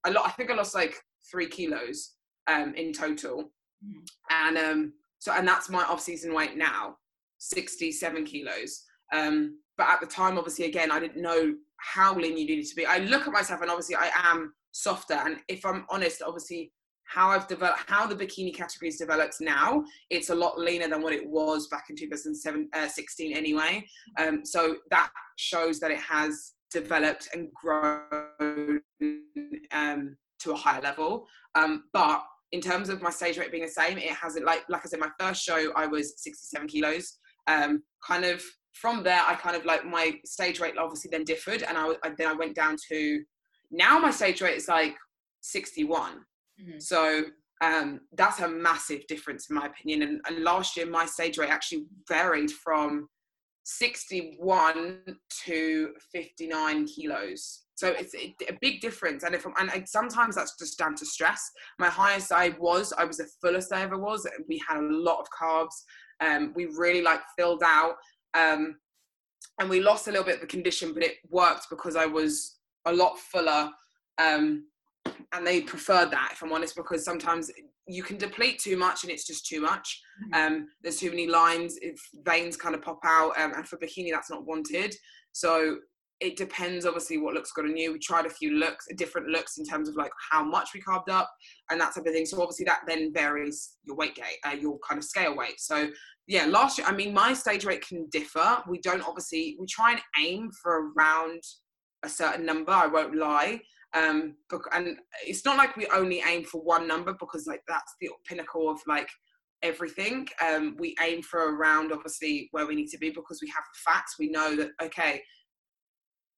a lot. I think I lost like three kilos um, in total, mm. and um, so and that's my off-season weight now, 67 kilos. Um, but at the time, obviously, again, I didn't know how lean you needed to be. I look at myself, and obviously, I am softer. And if I'm honest, obviously, how I've developed, how the bikini category categories developed now, it's a lot leaner than what it was back in 2016 uh, anyway. Um, so that shows that it has developed and grown um, to a higher level. Um, but in terms of my stage weight being the same, it hasn't like like I said, my first show I was 67 kilos. Um, kind of from there, I kind of like my stage weight obviously then differed, and I, I then I went down to now my stage weight is like 61. Mm-hmm. So um, that's a massive difference in my opinion. And, and, last year, my stage weight actually varied from 61 to 59 kilos. So it's a big difference. And if I'm, and sometimes that's just down to stress. My highest I was, I was the fullest I ever was. We had a lot of carbs. Um, we really like filled out. Um, and we lost a little bit of the condition, but it worked because I was a lot fuller. Um, and they prefer that, if I'm honest, because sometimes you can deplete too much and it's just too much. Mm-hmm. Um, there's too many lines, if veins kind of pop out, um, and for bikini, that's not wanted. So it depends, obviously, what looks good on you. We tried a few looks, different looks in terms of like how much we carbed up and that type of thing. So obviously, that then varies your weight gain, uh, your kind of scale weight. So yeah, last year, I mean, my stage weight can differ. We don't obviously, we try and aim for around a certain number. I won't lie. Um, and it's not like we only aim for one number because like that's the pinnacle of like everything. Um, we aim for around obviously where we need to be because we have the facts. We know that okay,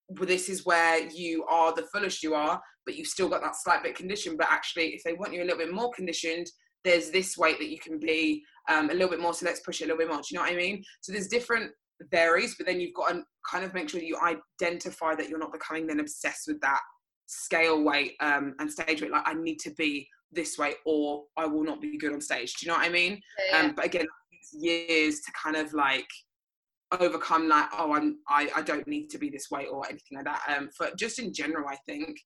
well, this is where you are the fullest you are, but you've still got that slight bit condition. But actually, if they want you a little bit more conditioned, there's this weight that you can be um, a little bit more. So let's push it a little bit more. Do you know what I mean? So there's different varies, but then you've got to kind of make sure you identify that you're not becoming then obsessed with that scale weight um, and stage weight. Like I need to be this way, or I will not be good on stage. Do you know what I mean? Yeah, yeah. Um, but again, years to kind of like overcome like oh I'm I, I don't need to be this way or anything like that. Um, for just in general, I think.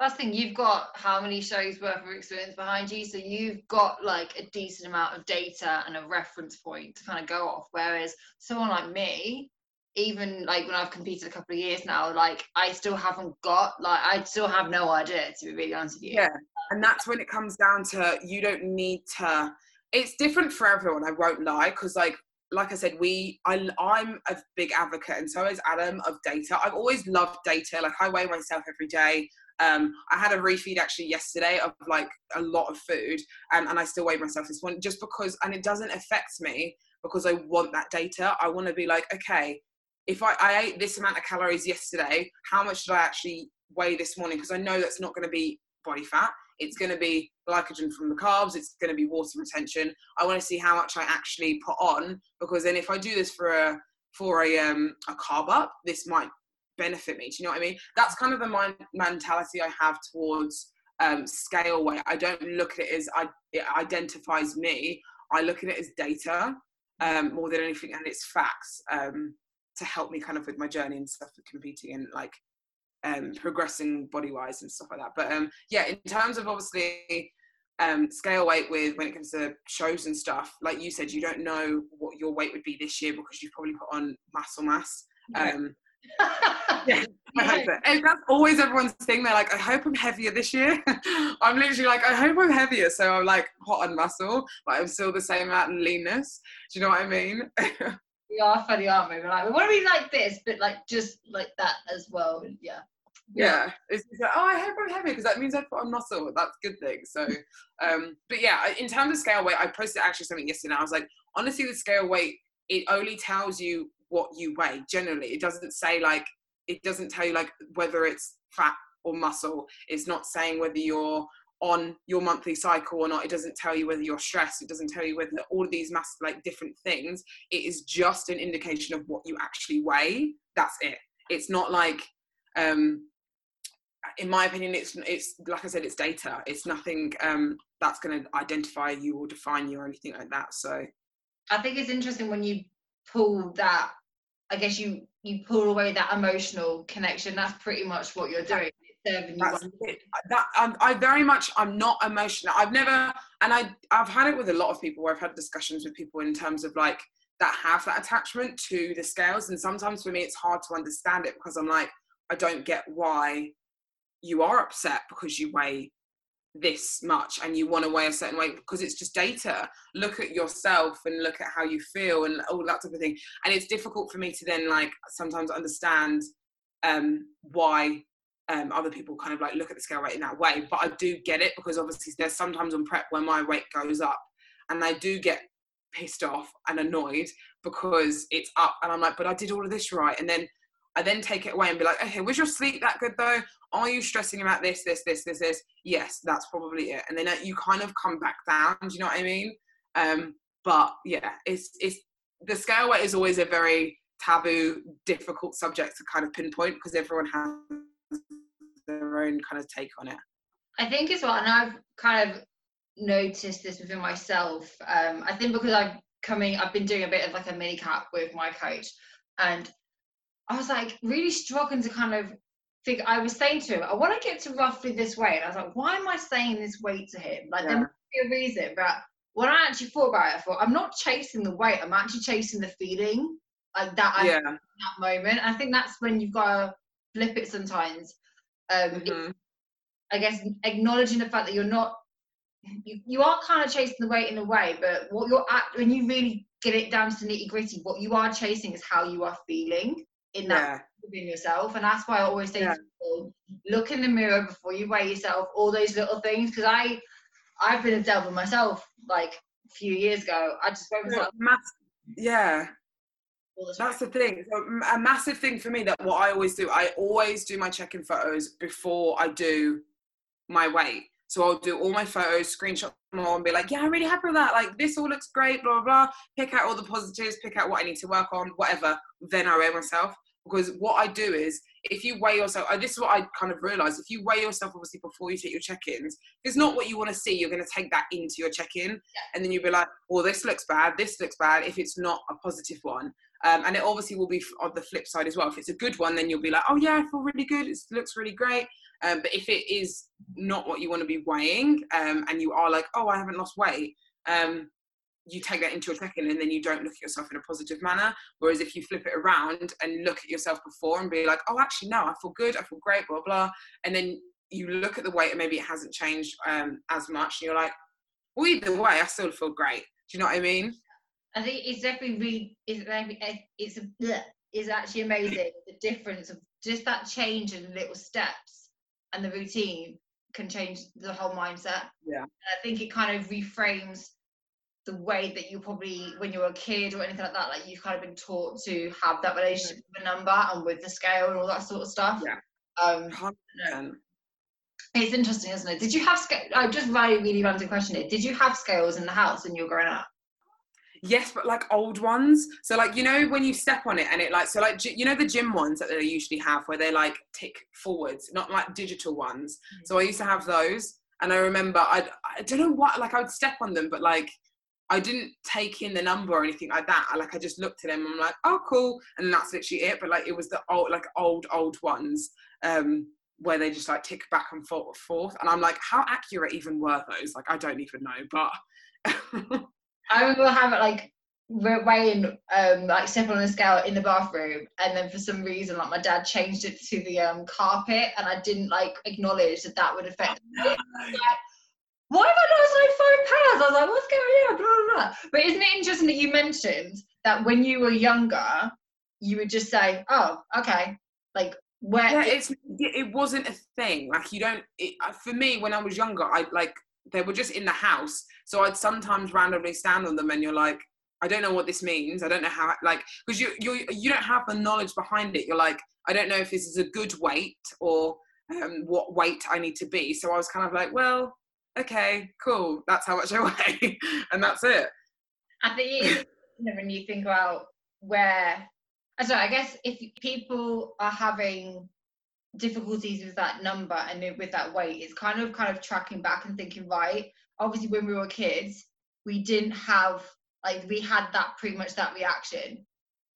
The thing, you've got how many shows worth of experience behind you, so you've got like a decent amount of data and a reference point to kind of go off. Whereas someone like me, even like when I've competed a couple of years now, like I still haven't got like I still have no idea to be really honest with you. Yeah, and that's when it comes down to you don't need to. It's different for everyone. I won't lie, because like like I said, we I I'm a big advocate, and so is Adam of data. I've always loved data. Like I weigh myself every day. Um, I had a refeed actually yesterday of like a lot of food, um, and I still weigh myself this one just because, and it doesn't affect me because I want that data. I want to be like, okay, if I, I ate this amount of calories yesterday, how much did I actually weigh this morning? Because I know that's not going to be body fat. It's going to be glycogen from the carbs. It's going to be water retention. I want to see how much I actually put on because then if I do this for a for a um a carb up, this might benefit me. Do you know what I mean? That's kind of the mind mentality I have towards um, scale weight. I don't look at it as I, it identifies me. I look at it as data um, more than anything, and it's facts. Um, to help me kind of with my journey and stuff with competing and like um, progressing body wise and stuff like that. But um, yeah, in terms of obviously um, scale weight with when it comes to shows and stuff, like you said, you don't know what your weight would be this year because you've probably put on muscle mass. Um, yeah, I hope it. And that's always everyone's thing. They're like, I hope I'm heavier this year. I'm literally like, I hope I'm heavier. So I'm like hot on muscle, but I'm still the same amount in leanness. Do you know what I mean? we are funny, aren't we? We're like, we want to be like this, but like just like that as well. Yeah. Yeah, it's, it's like, oh, I hope I'm heavy because that means I put on muscle. That's a good thing. So, um, but yeah, in terms of scale weight, I posted actually something yesterday. I was like, honestly, the scale weight it only tells you what you weigh. Generally, it doesn't say like it doesn't tell you like whether it's fat or muscle. It's not saying whether you're on your monthly cycle or not. It doesn't tell you whether you're stressed. It doesn't tell you whether all of these mass like different things. It is just an indication of what you actually weigh. That's it. It's not like, um, in my opinion, it's it's like I said, it's data. It's nothing um, that's going to identify you or define you or anything like that. So, I think it's interesting when you pull that. I guess you you pull away that emotional connection. That's pretty much what you're doing serving you it. That um, I very much I'm not emotional. I've never and I I've had it with a lot of people where I've had discussions with people in terms of like that have that attachment to the scales and sometimes for me it's hard to understand it because I'm like I don't get why you are upset because you weigh this much and you want to weigh a certain weight because it's just data look at yourself and look at how you feel and all that type of thing and it's difficult for me to then like sometimes understand um why um, other people kind of like look at the scale weight in that way. But I do get it because obviously there's sometimes on prep where my weight goes up and I do get pissed off and annoyed because it's up and I'm like, but I did all of this right. And then I then take it away and be like, okay, was your sleep that good though? Are you stressing about this, this, this, this, this? Yes, that's probably it. And then uh, you kind of come back down. Do you know what I mean? Um, but yeah, it's it's the scale weight is always a very taboo, difficult subject to kind of pinpoint because everyone has their own kind of take on it. I think as well, and I've kind of noticed this within myself. Um, I think because I'm coming, I've been doing a bit of like a mini cut with my coach, and I was like really struggling to kind of figure. I was saying to him, I want to get to roughly this weight. And I was like, why am I saying this weight to him? Like yeah. there must be a reason, but when I actually thought about it, I thought I'm not chasing the weight. I'm actually chasing the feeling like that. Yeah. that moment. I think that's when you've got to flip it sometimes um, mm-hmm. I guess acknowledging the fact that you're not, you, you are kind of chasing the weight in a way, but what you're at, when you really get it down to the nitty gritty, what you are chasing is how you are feeling in that yeah. within yourself. And that's why I always say yeah. people, look in the mirror before you weigh yourself, all those little things. Because I, I've been a devil myself like a few years ago. I just weighed myself. Yeah that's the thing. So a massive thing for me that what I always do, I always do my check-in photos before I do my weight. So I'll do all my photos, screenshot them all, and be like, "Yeah, I'm really happy with that. Like this all looks great." Blah blah blah. Pick out all the positives, pick out what I need to work on, whatever. Then I weigh myself because what I do is if you weigh yourself, this is what I kind of realized. If you weigh yourself, obviously before you take your check-ins, if it's not what you want to see, you're going to take that into your check-in, yeah. and then you'll be like, "Well, this looks bad. This looks bad." If it's not a positive one, um, and it obviously will be on the flip side as well. If it's a good one, then you'll be like, oh yeah, I feel really good. It looks really great. Um, but if it is not what you want to be weighing, um, and you are like, oh, I haven't lost weight, um, you take that into account and then you don't look at yourself in a positive manner. Whereas if you flip it around and look at yourself before and be like, oh, actually, no, I feel good, I feel great, blah, blah. And then you look at the weight and maybe it hasn't changed um, as much. And you're like, well, either way, I still feel great. Do you know what I mean? I think it's definitely really it's it's a, it's actually amazing the difference of just that change in little steps and the routine can change the whole mindset. Yeah, I think it kind of reframes the way that you probably when you were a kid or anything like that, like you've kind of been taught to have that relationship with the number and with the scale and all that sort of stuff. Yeah. Um, it's interesting, isn't it? Did you have scale? I just really, really random question here. Did you have scales in the house when you were growing up? Yes, but like old ones. So like you know when you step on it and it like so like you know the gym ones that they usually have where they like tick forwards, not like digital ones. Mm-hmm. So I used to have those, and I remember I I don't know what like I would step on them, but like I didn't take in the number or anything like that. I, like I just looked at them and I'm like, oh cool, and that's literally it. But like it was the old like old old ones. Um, where they just like tick back and forth, forth, and I'm like, how accurate even were those? Like, I don't even know, but I remember having like weighing um like stepping on a scale in the bathroom and then for some reason like my dad changed it to the um carpet and I didn't like acknowledge that that would affect oh, like, why have I lost like five pounds? I was like, what's going on? Blah, blah, blah. But isn't it interesting that you mentioned that when you were younger, you would just say, oh, okay, like where yeah, it's it wasn't a thing. Like you don't. It, for me, when I was younger, I like they were just in the house. So I'd sometimes randomly stand on them, and you're like, I don't know what this means. I don't know how, like, because you you you don't have the knowledge behind it. You're like, I don't know if this is a good weight or um, what weight I need to be. So I was kind of like, well, okay, cool, that's how much I weigh, and that's it. I think it is when you think about where, I don't know, I guess if people are having difficulties with that number and with that weight, it's kind of kind of tracking back and thinking, right, obviously when we were kids, we didn't have like we had that pretty much that reaction.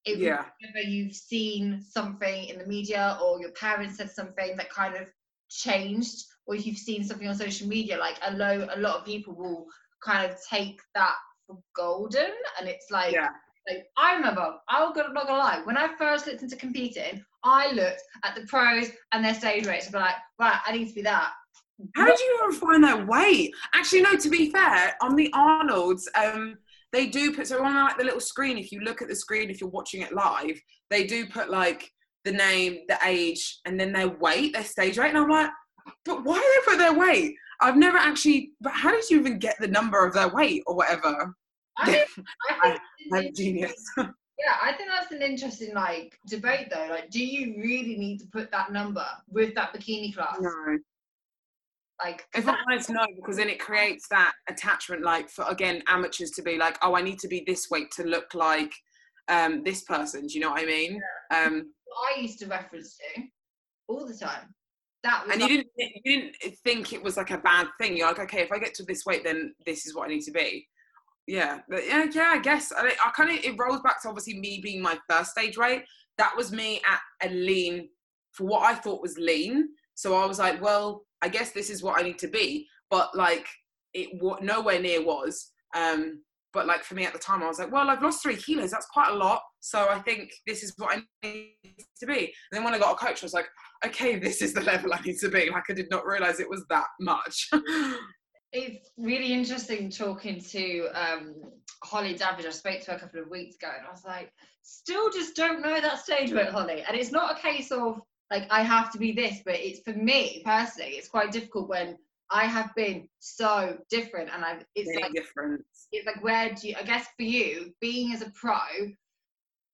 If yeah. you've seen something in the media or your parents said something that kind of changed, or if you've seen something on social media, like a lot, a lot of people will kind of take that for golden, and it's like, yeah. like I remember, I'm not gonna lie, when I first looked into competing, I looked at the pros and their stage weights and be like, right, I need to be that. How did you even find that weight? Actually, no. To be fair, on the Arnold's, um, they do put so on like the little screen. If you look at the screen, if you're watching it live, they do put like the name, the age, and then their weight, their stage weight. And I'm like, but why do they put their weight? I've never actually. But how did you even get the number of their weight or whatever? I think, I I'm genius. Yeah, I think that's an interesting like debate though. Like, do you really need to put that number with that bikini class? No. Like, if I'm honest, no, because then it creates that attachment, like for again amateurs to be like, oh, I need to be this weight to look like um, this person. Do you know what I mean? Yeah. Um, I used to reference to all the time. That and like, you didn't you didn't think it was like a bad thing. You're like, okay, if I get to this weight, then this is what I need to be. Yeah, but yeah, yeah. I guess I, I kind of it rolls back to obviously me being my first stage weight. That was me at a lean for what I thought was lean. So I was like, well, I guess this is what I need to be. But like it what nowhere near was. Um, but like for me at the time, I was like, well, I've lost three kilos. That's quite a lot. So I think this is what I need to be. And then when I got a coach, I was like, okay, this is the level I need to be. Like I did not realize it was that much. it's really interesting talking to um, Holly David. I spoke to her a couple of weeks ago, and I was like, still just don't know that stage with Holly. And it's not a case of like I have to be this, but it's for me personally, it's quite difficult when I have been so different, and I've it's Very like different. It's like where do you? I guess for you, being as a pro,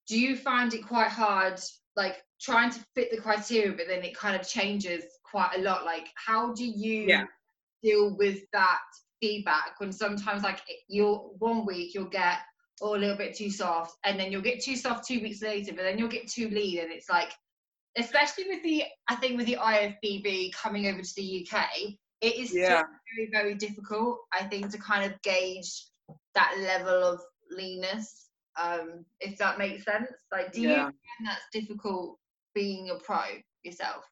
do you find it quite hard, like trying to fit the criteria, but then it kind of changes quite a lot. Like, how do you yeah. deal with that feedback when sometimes, like, you'll one week you'll get oh, a little bit too soft, and then you'll get too soft two weeks later, but then you'll get too lean, and it's like especially with the I think with the IFBB coming over to the UK, it is yeah. very very difficult. I think to kind of gauge that level of leanness, um, if that makes sense. Like, do yeah. you find that's difficult being a pro yourself?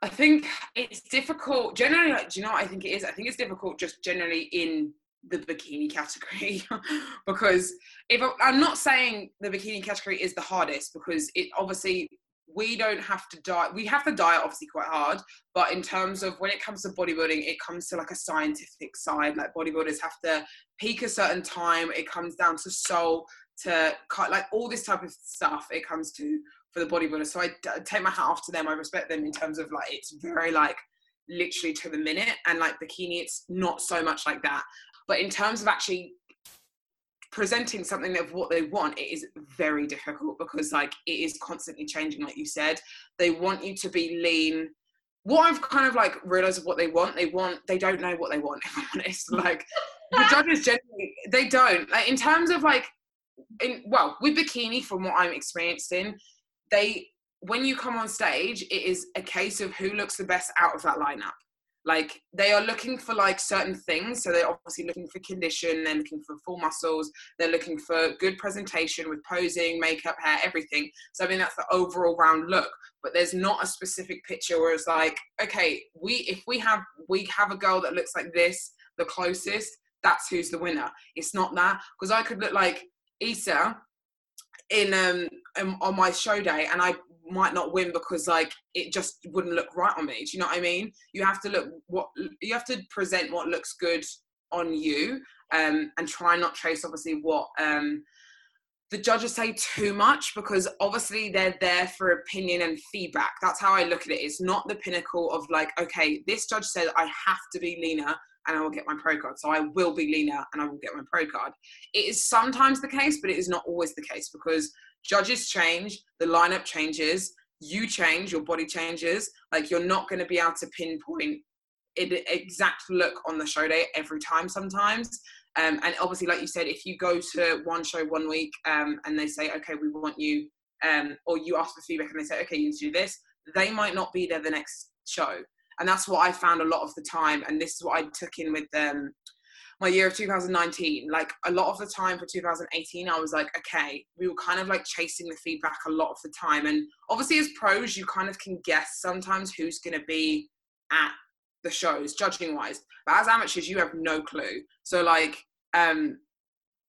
I think it's difficult. Generally, like, do you know what I think it is? I think it's difficult just generally in the bikini category because if I'm not saying the bikini category is the hardest because it obviously we don't have to diet we have to diet obviously quite hard but in terms of when it comes to bodybuilding it comes to like a scientific side like bodybuilders have to peak a certain time it comes down to soul to cut like all this type of stuff it comes to for the bodybuilder. So I, take my hat off to them i respect them in terms of like it's very like literally to the minute and like bikini it's not so much like that. But in terms of actually presenting something of what they want it is very difficult because like it is constantly changing like you said. They want you to be lean. What i've kind of like realized of what they want they want they don't know what they want if i'm honest. Like the judges generally they don't. Like in terms of like in well with bikini from what i'm experienced in they when you come on stage it is a case of who looks the best out of that lineup like they are looking for like certain things. So they're obviously looking for condition they're looking for full muscles they're looking for good presentation with posing makeup hair everything. So i mean that's the overall round look. But there's not a specific picture where it's like okay we if we have we have a girl that looks like this the closest that's who's the winner. It's not that. Because i could look like Issa in um, um on my show day and I might not win because like it just wouldn't look right on me. Do you know what I mean? You have to look what you have to present what looks good on you, um, and try not chase obviously what um the judges say too much because obviously they're there for opinion and feedback. That's how I look at it. It's not the pinnacle of like, okay, this judge said I have to be leaner and I will get my pro card. So I will be leaner and I will get my pro card. It is sometimes the case, but it is not always the case because judges change, the lineup changes, you change, your body changes. Like you're not going to be able to pinpoint an exact look on the show day every time sometimes. Um, and obviously, like you said, if you go to one show one week um, and they say, okay, we want you, um, or you ask for feedback and they say, okay, you need to do this, they might not be there the next show. And that's what I found a lot of the time. And this is what I took in with um, my year of 2019. Like a lot of the time for 2018, I was like, okay, we were kind of like chasing the feedback a lot of the time. And obviously, as pros, you kind of can guess sometimes who's going to be at the shows judging wise but as amateurs you have no clue so like um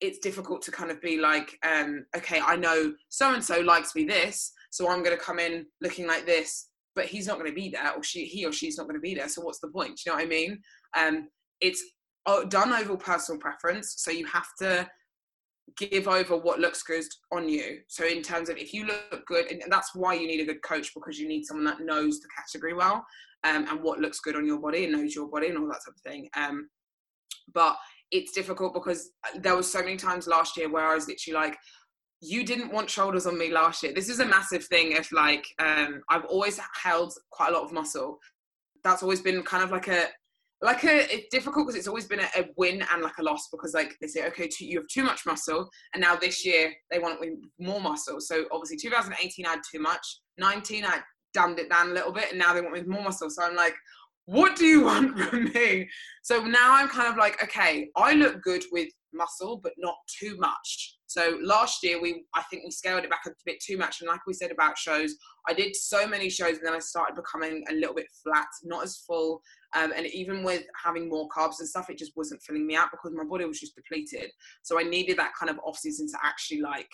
it's difficult to kind of be like um okay i know so and so likes me this so i'm going to come in looking like this but he's not going to be there or she he or she's not going to be there so what's the point Do you know what i mean um it's uh, done over personal preference so you have to give over what looks good on you so in terms of if you look good and that's why you need a good coach because you need someone that knows the category well um, and what looks good on your body and knows your body and all that type of thing. Um, but it's difficult because there was so many times last year where I was literally like, you didn't want shoulders on me last year. This is a massive thing. If like, um, I've always held quite a lot of muscle. That's always been kind of like a, like a, it's difficult because it's always been a, a, win and like a loss because like they say, okay, too, you have too much muscle. And now this year they want more muscle. So obviously 2018 I had too much. 19 I dumbed it down a little bit and now they want me with more muscle. So I'm like, what do you want from me? So now I'm kind of like, okay, I look good with muscle, but not too much. So last year we I think we scaled it back a bit too much. And like we said about shows, I did so many shows and then I started becoming a little bit flat, not as full. Um, and even with having more carbs and stuff, it just wasn't filling me out because my body was just depleted. So I needed that kind of off season to actually like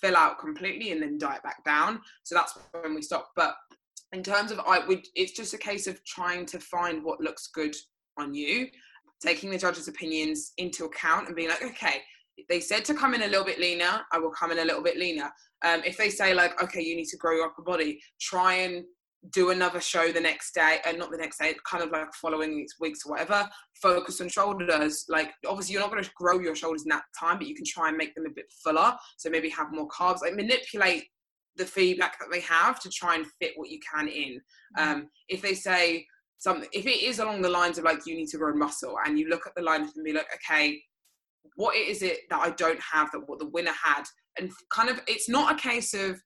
fill out completely and then diet back down. So that's when we stopped. But in terms of I would it's just a case of trying to find what looks good on you, taking the judges' opinions into account and being like, okay, they said to come in a little bit leaner, I will come in a little bit leaner. Um, if they say like, okay, you need to grow your upper body, try and do another show the next day and uh, not the next day kind of like following weeks weeks or whatever focus on shoulders like obviously you're not going to grow your shoulders in that time but you can try and make them a bit fuller so maybe have more carbs like manipulate the feedback that they have to try and fit what you can in. Mm-hmm. Um, if they say something, if it is along the lines of like you need to grow muscle, and you look at the lineup and be like, okay, what is it that I don't have that what the winner had, and kind of, it's not a case of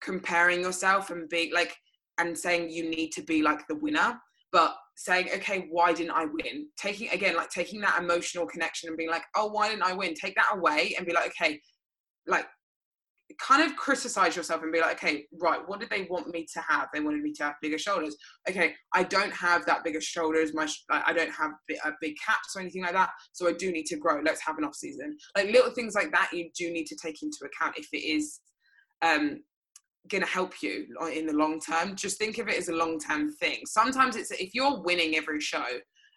comparing yourself and being like and saying you need to be like the winner but saying okay why didn't i win taking again like taking that emotional connection and being like oh why didn't i win take that away and be like okay like kind of criticize yourself and be like, okay, right, what did they want me to have? They wanted me to have bigger shoulders. Okay, I don't have that bigger shoulders. My I don't have a big caps or anything like that. So I do need to grow. Let's have an off season. Like little things like that, you do need to take into account if it is um, going to help you in the long term. Just think of it as a long term thing. Sometimes it's if you're winning every show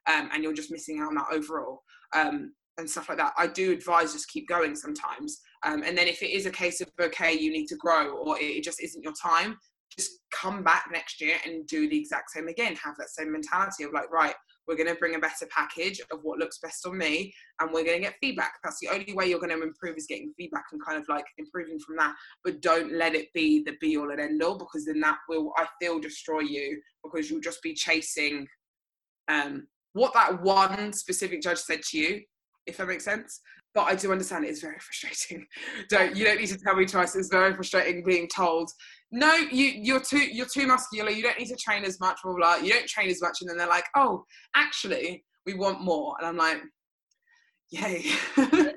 um, and you're just missing out on that overall. Um, and stuff like that, I do advise just keep going sometimes. Um, and then if it is a case of okay, you need to grow or it just isn't your time, just come back next year and do the exact same again. Have that same mentality of like, right, we're going to bring a better package of what looks best on me and we're going to get feedback. That's the only way you're going to improve is getting feedback and kind of like improving from that. But don't let it be the be all and end all because then that will, I feel, destroy you because you'll just be chasing um, what that one specific judge said to you if that makes sense. But I do understand it is very frustrating. don't you don't need to tell me twice. It's very frustrating being told, no, you you're too you're too muscular. You don't need to train as much. Blah blah. blah. You don't train as much, and then they're like, oh, actually, we want more. And I'm like, yay.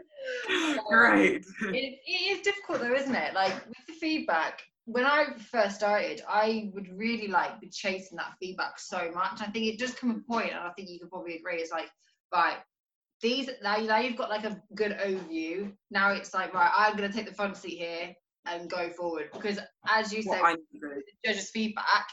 Great. It, it is difficult though, isn't it? Like with the feedback, when I first started, I would really like be chasing that feedback so much. I think it does come a point, and I think you could probably agree, is like, right, these now, now you've got like a good overview. Now it's like right, I'm gonna take the front seat here and go forward because as you said, judges' feedback,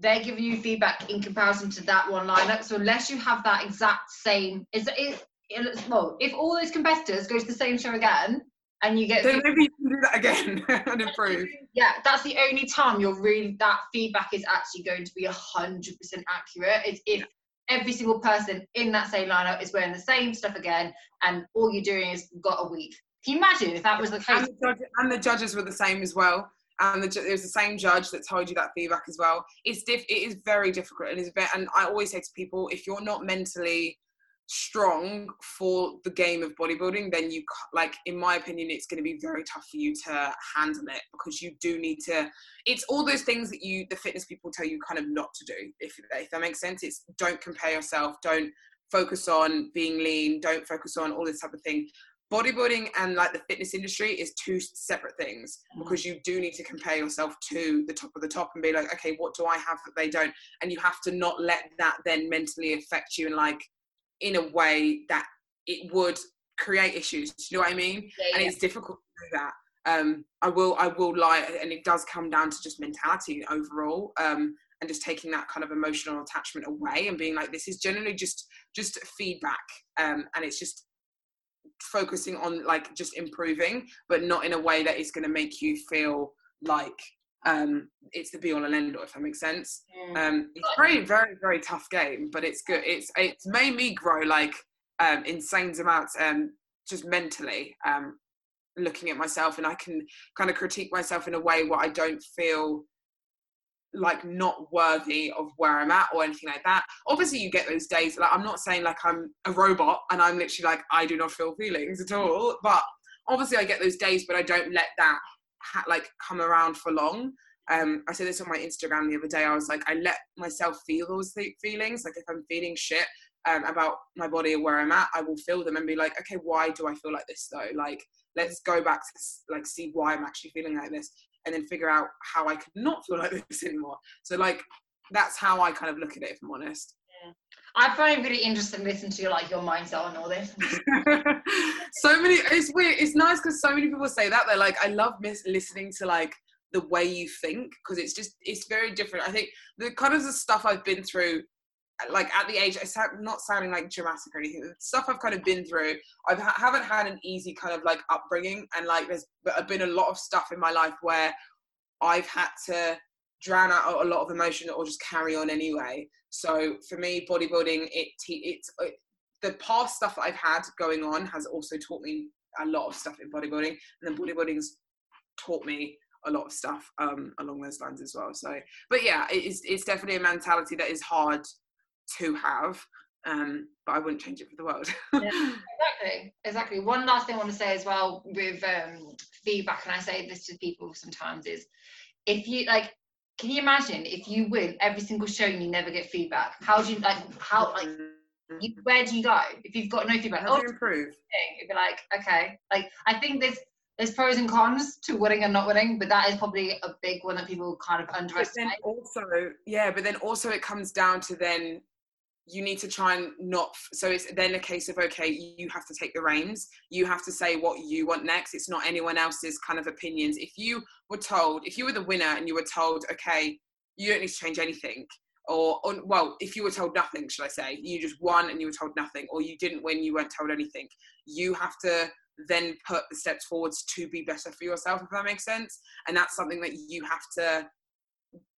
they're giving you feedback in comparison to that one lineup. So unless you have that exact same, is it, it well, if all those competitors go to the same show again and you get then maybe you can do that again and improve. Yeah, that's the only time you're really that feedback is actually going to be a hundred percent accurate. If every single person in that same lineup is wearing the same stuff again, and all you're doing is got a week. Can you imagine if that was the case? And the, judges, and the judges were the same as well. and the, it was the same judge that told you that feedback as well. It's diff, it is very difficult, and it's very, and I always say to people, if you're not mentally strong for the game of bodybuilding, then you like, in my opinion, it's going to be very tough for you to handle it because you do need to. It's all those things that you, the fitness people, tell you kind of not to do. If if that makes sense, it's don't compare yourself, don't focus on being lean, don't focus on all this type of thing. Bodybuilding and like the fitness industry is two separate things mm. because you do need to compare yourself to the top of the top and be like, okay, what do I have that they don't? And you have to not let that then mentally affect you and like in a way that it would create issues. Do you know what I mean? Yeah, and yeah. it's difficult to do that. Um, I will, I will lie, and it does come down to just mentality overall, um, and just taking that kind of emotional attachment away and being like, this is generally just just feedback, um, and it's just focusing on like just improving, but not in a way that is going to make you feel like um, it's the be all and end all, if that makes sense. Um, it's very, very, very tough game, but it's good. It's it's made me grow like um, insane amounts, um, just mentally, um, looking at myself, and I can kind of critique myself in a way where I don't feel like not worthy of where I'm at or anything like that. Obviously, you get those days. Like I'm not saying like I'm a robot and I'm literally like I do not feel feelings at all, but obviously I get those days, but I don't let that ha- like come around for long. Um, I said this on my Instagram the other day. I was like, I let myself feel those feelings. Like if I'm feeling shit um, about my body or where I'm at, I will feel them and be like, okay, why do I feel like this though? Like let's go back to like see why I'm actually feeling like this, and then figure out how I could not feel like this anymore. So like that's how I kind of look at it. If I'm honest. I find it really interesting to listen to like your mindset on all this. so many, it's weird. It's nice because so many people say that they're like, I love listening to like the way you think because it's just it's very different. I think the kind of the stuff I've been through, like at the age, it's not sounding like dramatic or anything. The stuff I've kind of been through, I ha- haven't had an easy kind of like upbringing, and like there's uh, been a lot of stuff in my life where I've had to drown out a lot of emotion or just carry on anyway. So for me, bodybuilding, it it's it, the past stuff that I've had going on has also taught me a lot of stuff in bodybuilding, and then bodybuilding's taught me a lot of stuff um, along those lines as well. So, but yeah, it's it's definitely a mentality that is hard to have. Um, but I wouldn't change it for the world. yeah, exactly, exactly. One last thing I want to say as well with um, feedback, and I say this to people sometimes is, if you like, can you imagine if you win every single show and you never get feedback? How do you like? How like? You, where do you go if you've got no feedback? How do you improve? It'd be like, okay, like I think there's there's pros and cons to winning and not winning, but that is probably a big one that people kind of underestimate. also, yeah, but then also it comes down to then you need to try and not so it's then a case of okay you have to take the reins. You have to say what you want next. It's not anyone else's kind of opinions. If you were told if you were the winner and you were told okay you don't need to change anything or, or well if you were told nothing should i say you just won and you were told nothing or you didn't win you weren't told anything you have to then put the steps forwards to be better for yourself if that makes sense. And that's something that you have to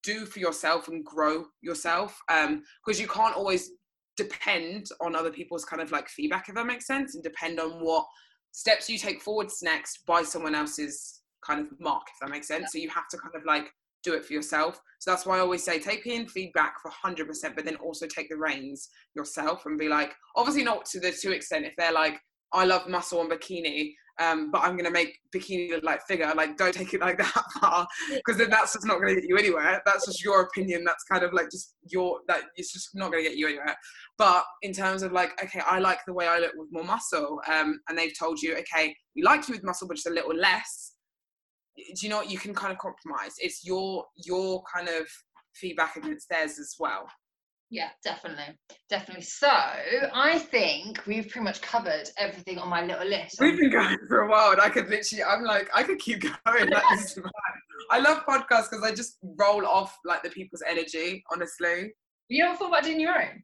do for yourself and grow yourself because um, you can't always depend on other people's kind of like feedback if that makes sense and depend on what steps you take forwards next by someone else's kind of mark if that makes sense. So you have to kind of like do it for yourself. So that's why i always say take in feedback for 100% but then also take the reins yourself and be like obviously not to the to extent if they're like i love muscle and bikini um, but I'm going to make bikini look like figure. Like, don't take it like that far, because then that's just not going to get you anywhere. That's just your opinion. That's kind of like just your that it's just not going to get you anywhere. But in terms of like, okay, I like the way I look with more muscle, um, and they've told you, okay, we like you with muscle, but just a little less. Do you know what? You can kind of compromise. It's your your kind of feedback against theirs as well. Yeah, definitely. Definitely. So I think we've pretty much covered everything on my little list. We've been going for a while and I could literally, I'm like, I could keep going. Like, I love podcasts because I just roll off like the people's energy, honestly. You ever thought about doing your own?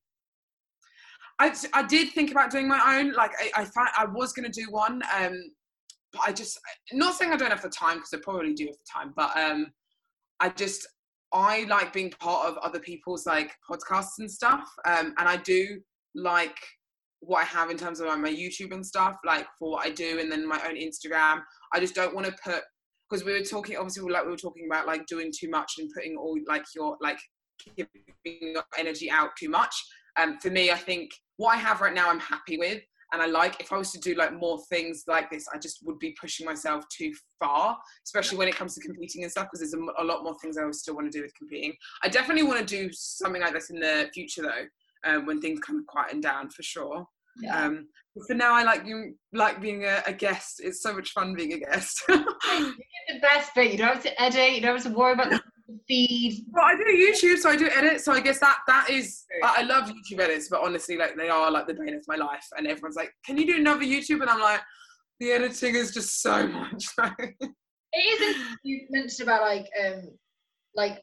I, I did think about doing my own. Like I, I found I was going to do one. Um, but I just, not saying I don't have the time because I probably do have the time, but um, I just, I like being part of other people's like podcasts and stuff. Um, and I do like what I have in terms of my YouTube and stuff, like for what I do, and then my own Instagram. I just don't want to put. because we were talking obviously like we were talking about like doing too much and putting all like your like giving your energy out too much. Um, for me, I think what I have right now, I'm happy with, and I like. If I was to do like more things like this, I just would be pushing myself too far, especially when it comes to competing and stuff. Because there's a, a, lot more things I would still want to do with competing. I definitely want to do something like this in the future, though, um, when things kind of quieten down for sure. Yeah. Um, for now, I like you like being a, a, guest. It's so much fun being a guest. you get the best bit. You don't have to edit. You don't have to worry about the feed. Well, I do YouTube, so I do edit. So I guess that that is. I, I love YouTube edits, but honestly, like they are like the bane of my life. And everyone's like, "Can you do another YouTube?" And I'm like, the editing is just so much. it isn't. You mentioned about like um like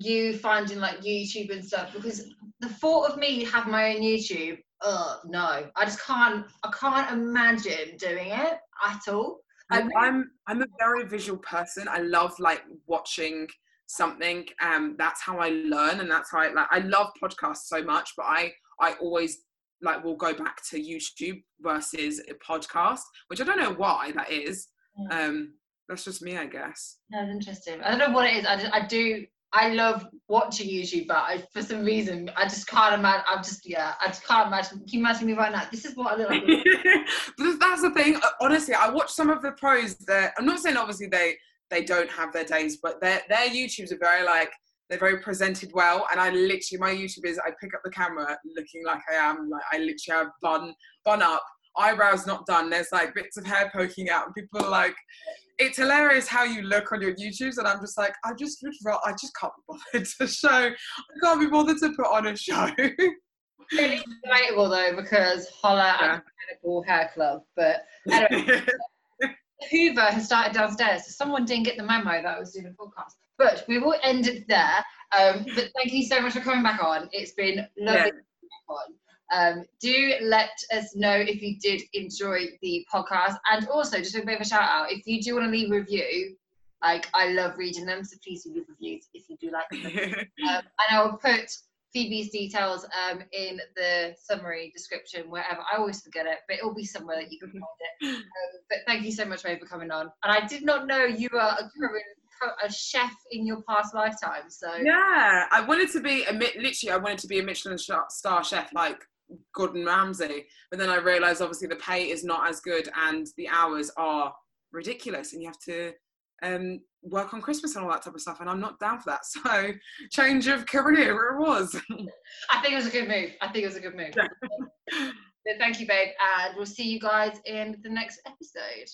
you finding like YouTube and stuff because the thought of me having my own YouTube oh no, I just can't. I can't imagine doing it at all. I'm, I'm a very visual person. I love like watching something. Um, that's how I learn, and that's how I like. I love podcasts so much, but I I always like will go back to YouTube versus a podcast, which I don't know why that is. Yeah. Um, that's just me, I guess. That's interesting. I don't know what it is. I, just, I do I love watching YouTube, but I, for some reason, I just can't imagine. I'm just, yeah, I just can't imagine. Can you imagine me right now? This is what I look like. but that's the thing. Honestly, I watch some of the pros that I'm not saying obviously they they don't have their days, but their their YouTubes are very like they're very presented well. And I literally my YouTube is I pick up the camera looking like I am like I literally have bun bun up, eyebrows not done. There's like bits of hair poking out, and people are like it's hilarious how you look on your YouTubes, and I'm just like, I just I just can't be bothered to show. I can't be bothered to put on a show. really relatable though, because holla yeah. the Mechanical Hair Club. But anyway, Hoover has started downstairs, so someone didn't get the memo that I was doing a podcast. But we will end it there. Um, but thank you so much for coming back on. It's been lovely yeah. Um, do let us know if you did enjoy the podcast. And also, just a bit of a shout out if you do want to leave a review, like I love reading them, so please leave reviews if you do like them. um, and I will put Phoebe's details um, in the summary description wherever. I always forget it, but it will be somewhere that you can find it. Um, but thank you so much, Ray, for coming on. And I did not know you were a current a chef in your past lifetime. So yeah, I wanted to be a literally. I wanted to be a Michelin star chef, like Gordon Ramsay. But then I realized obviously the pay is not as good and the hours are ridiculous and you have to um, work on Christmas and all that type of stuff. And I'm not down for that. So change of career it was. I think it was a good move. I think it was a good move. thank you, babe. And we'll see you guys in the next episode.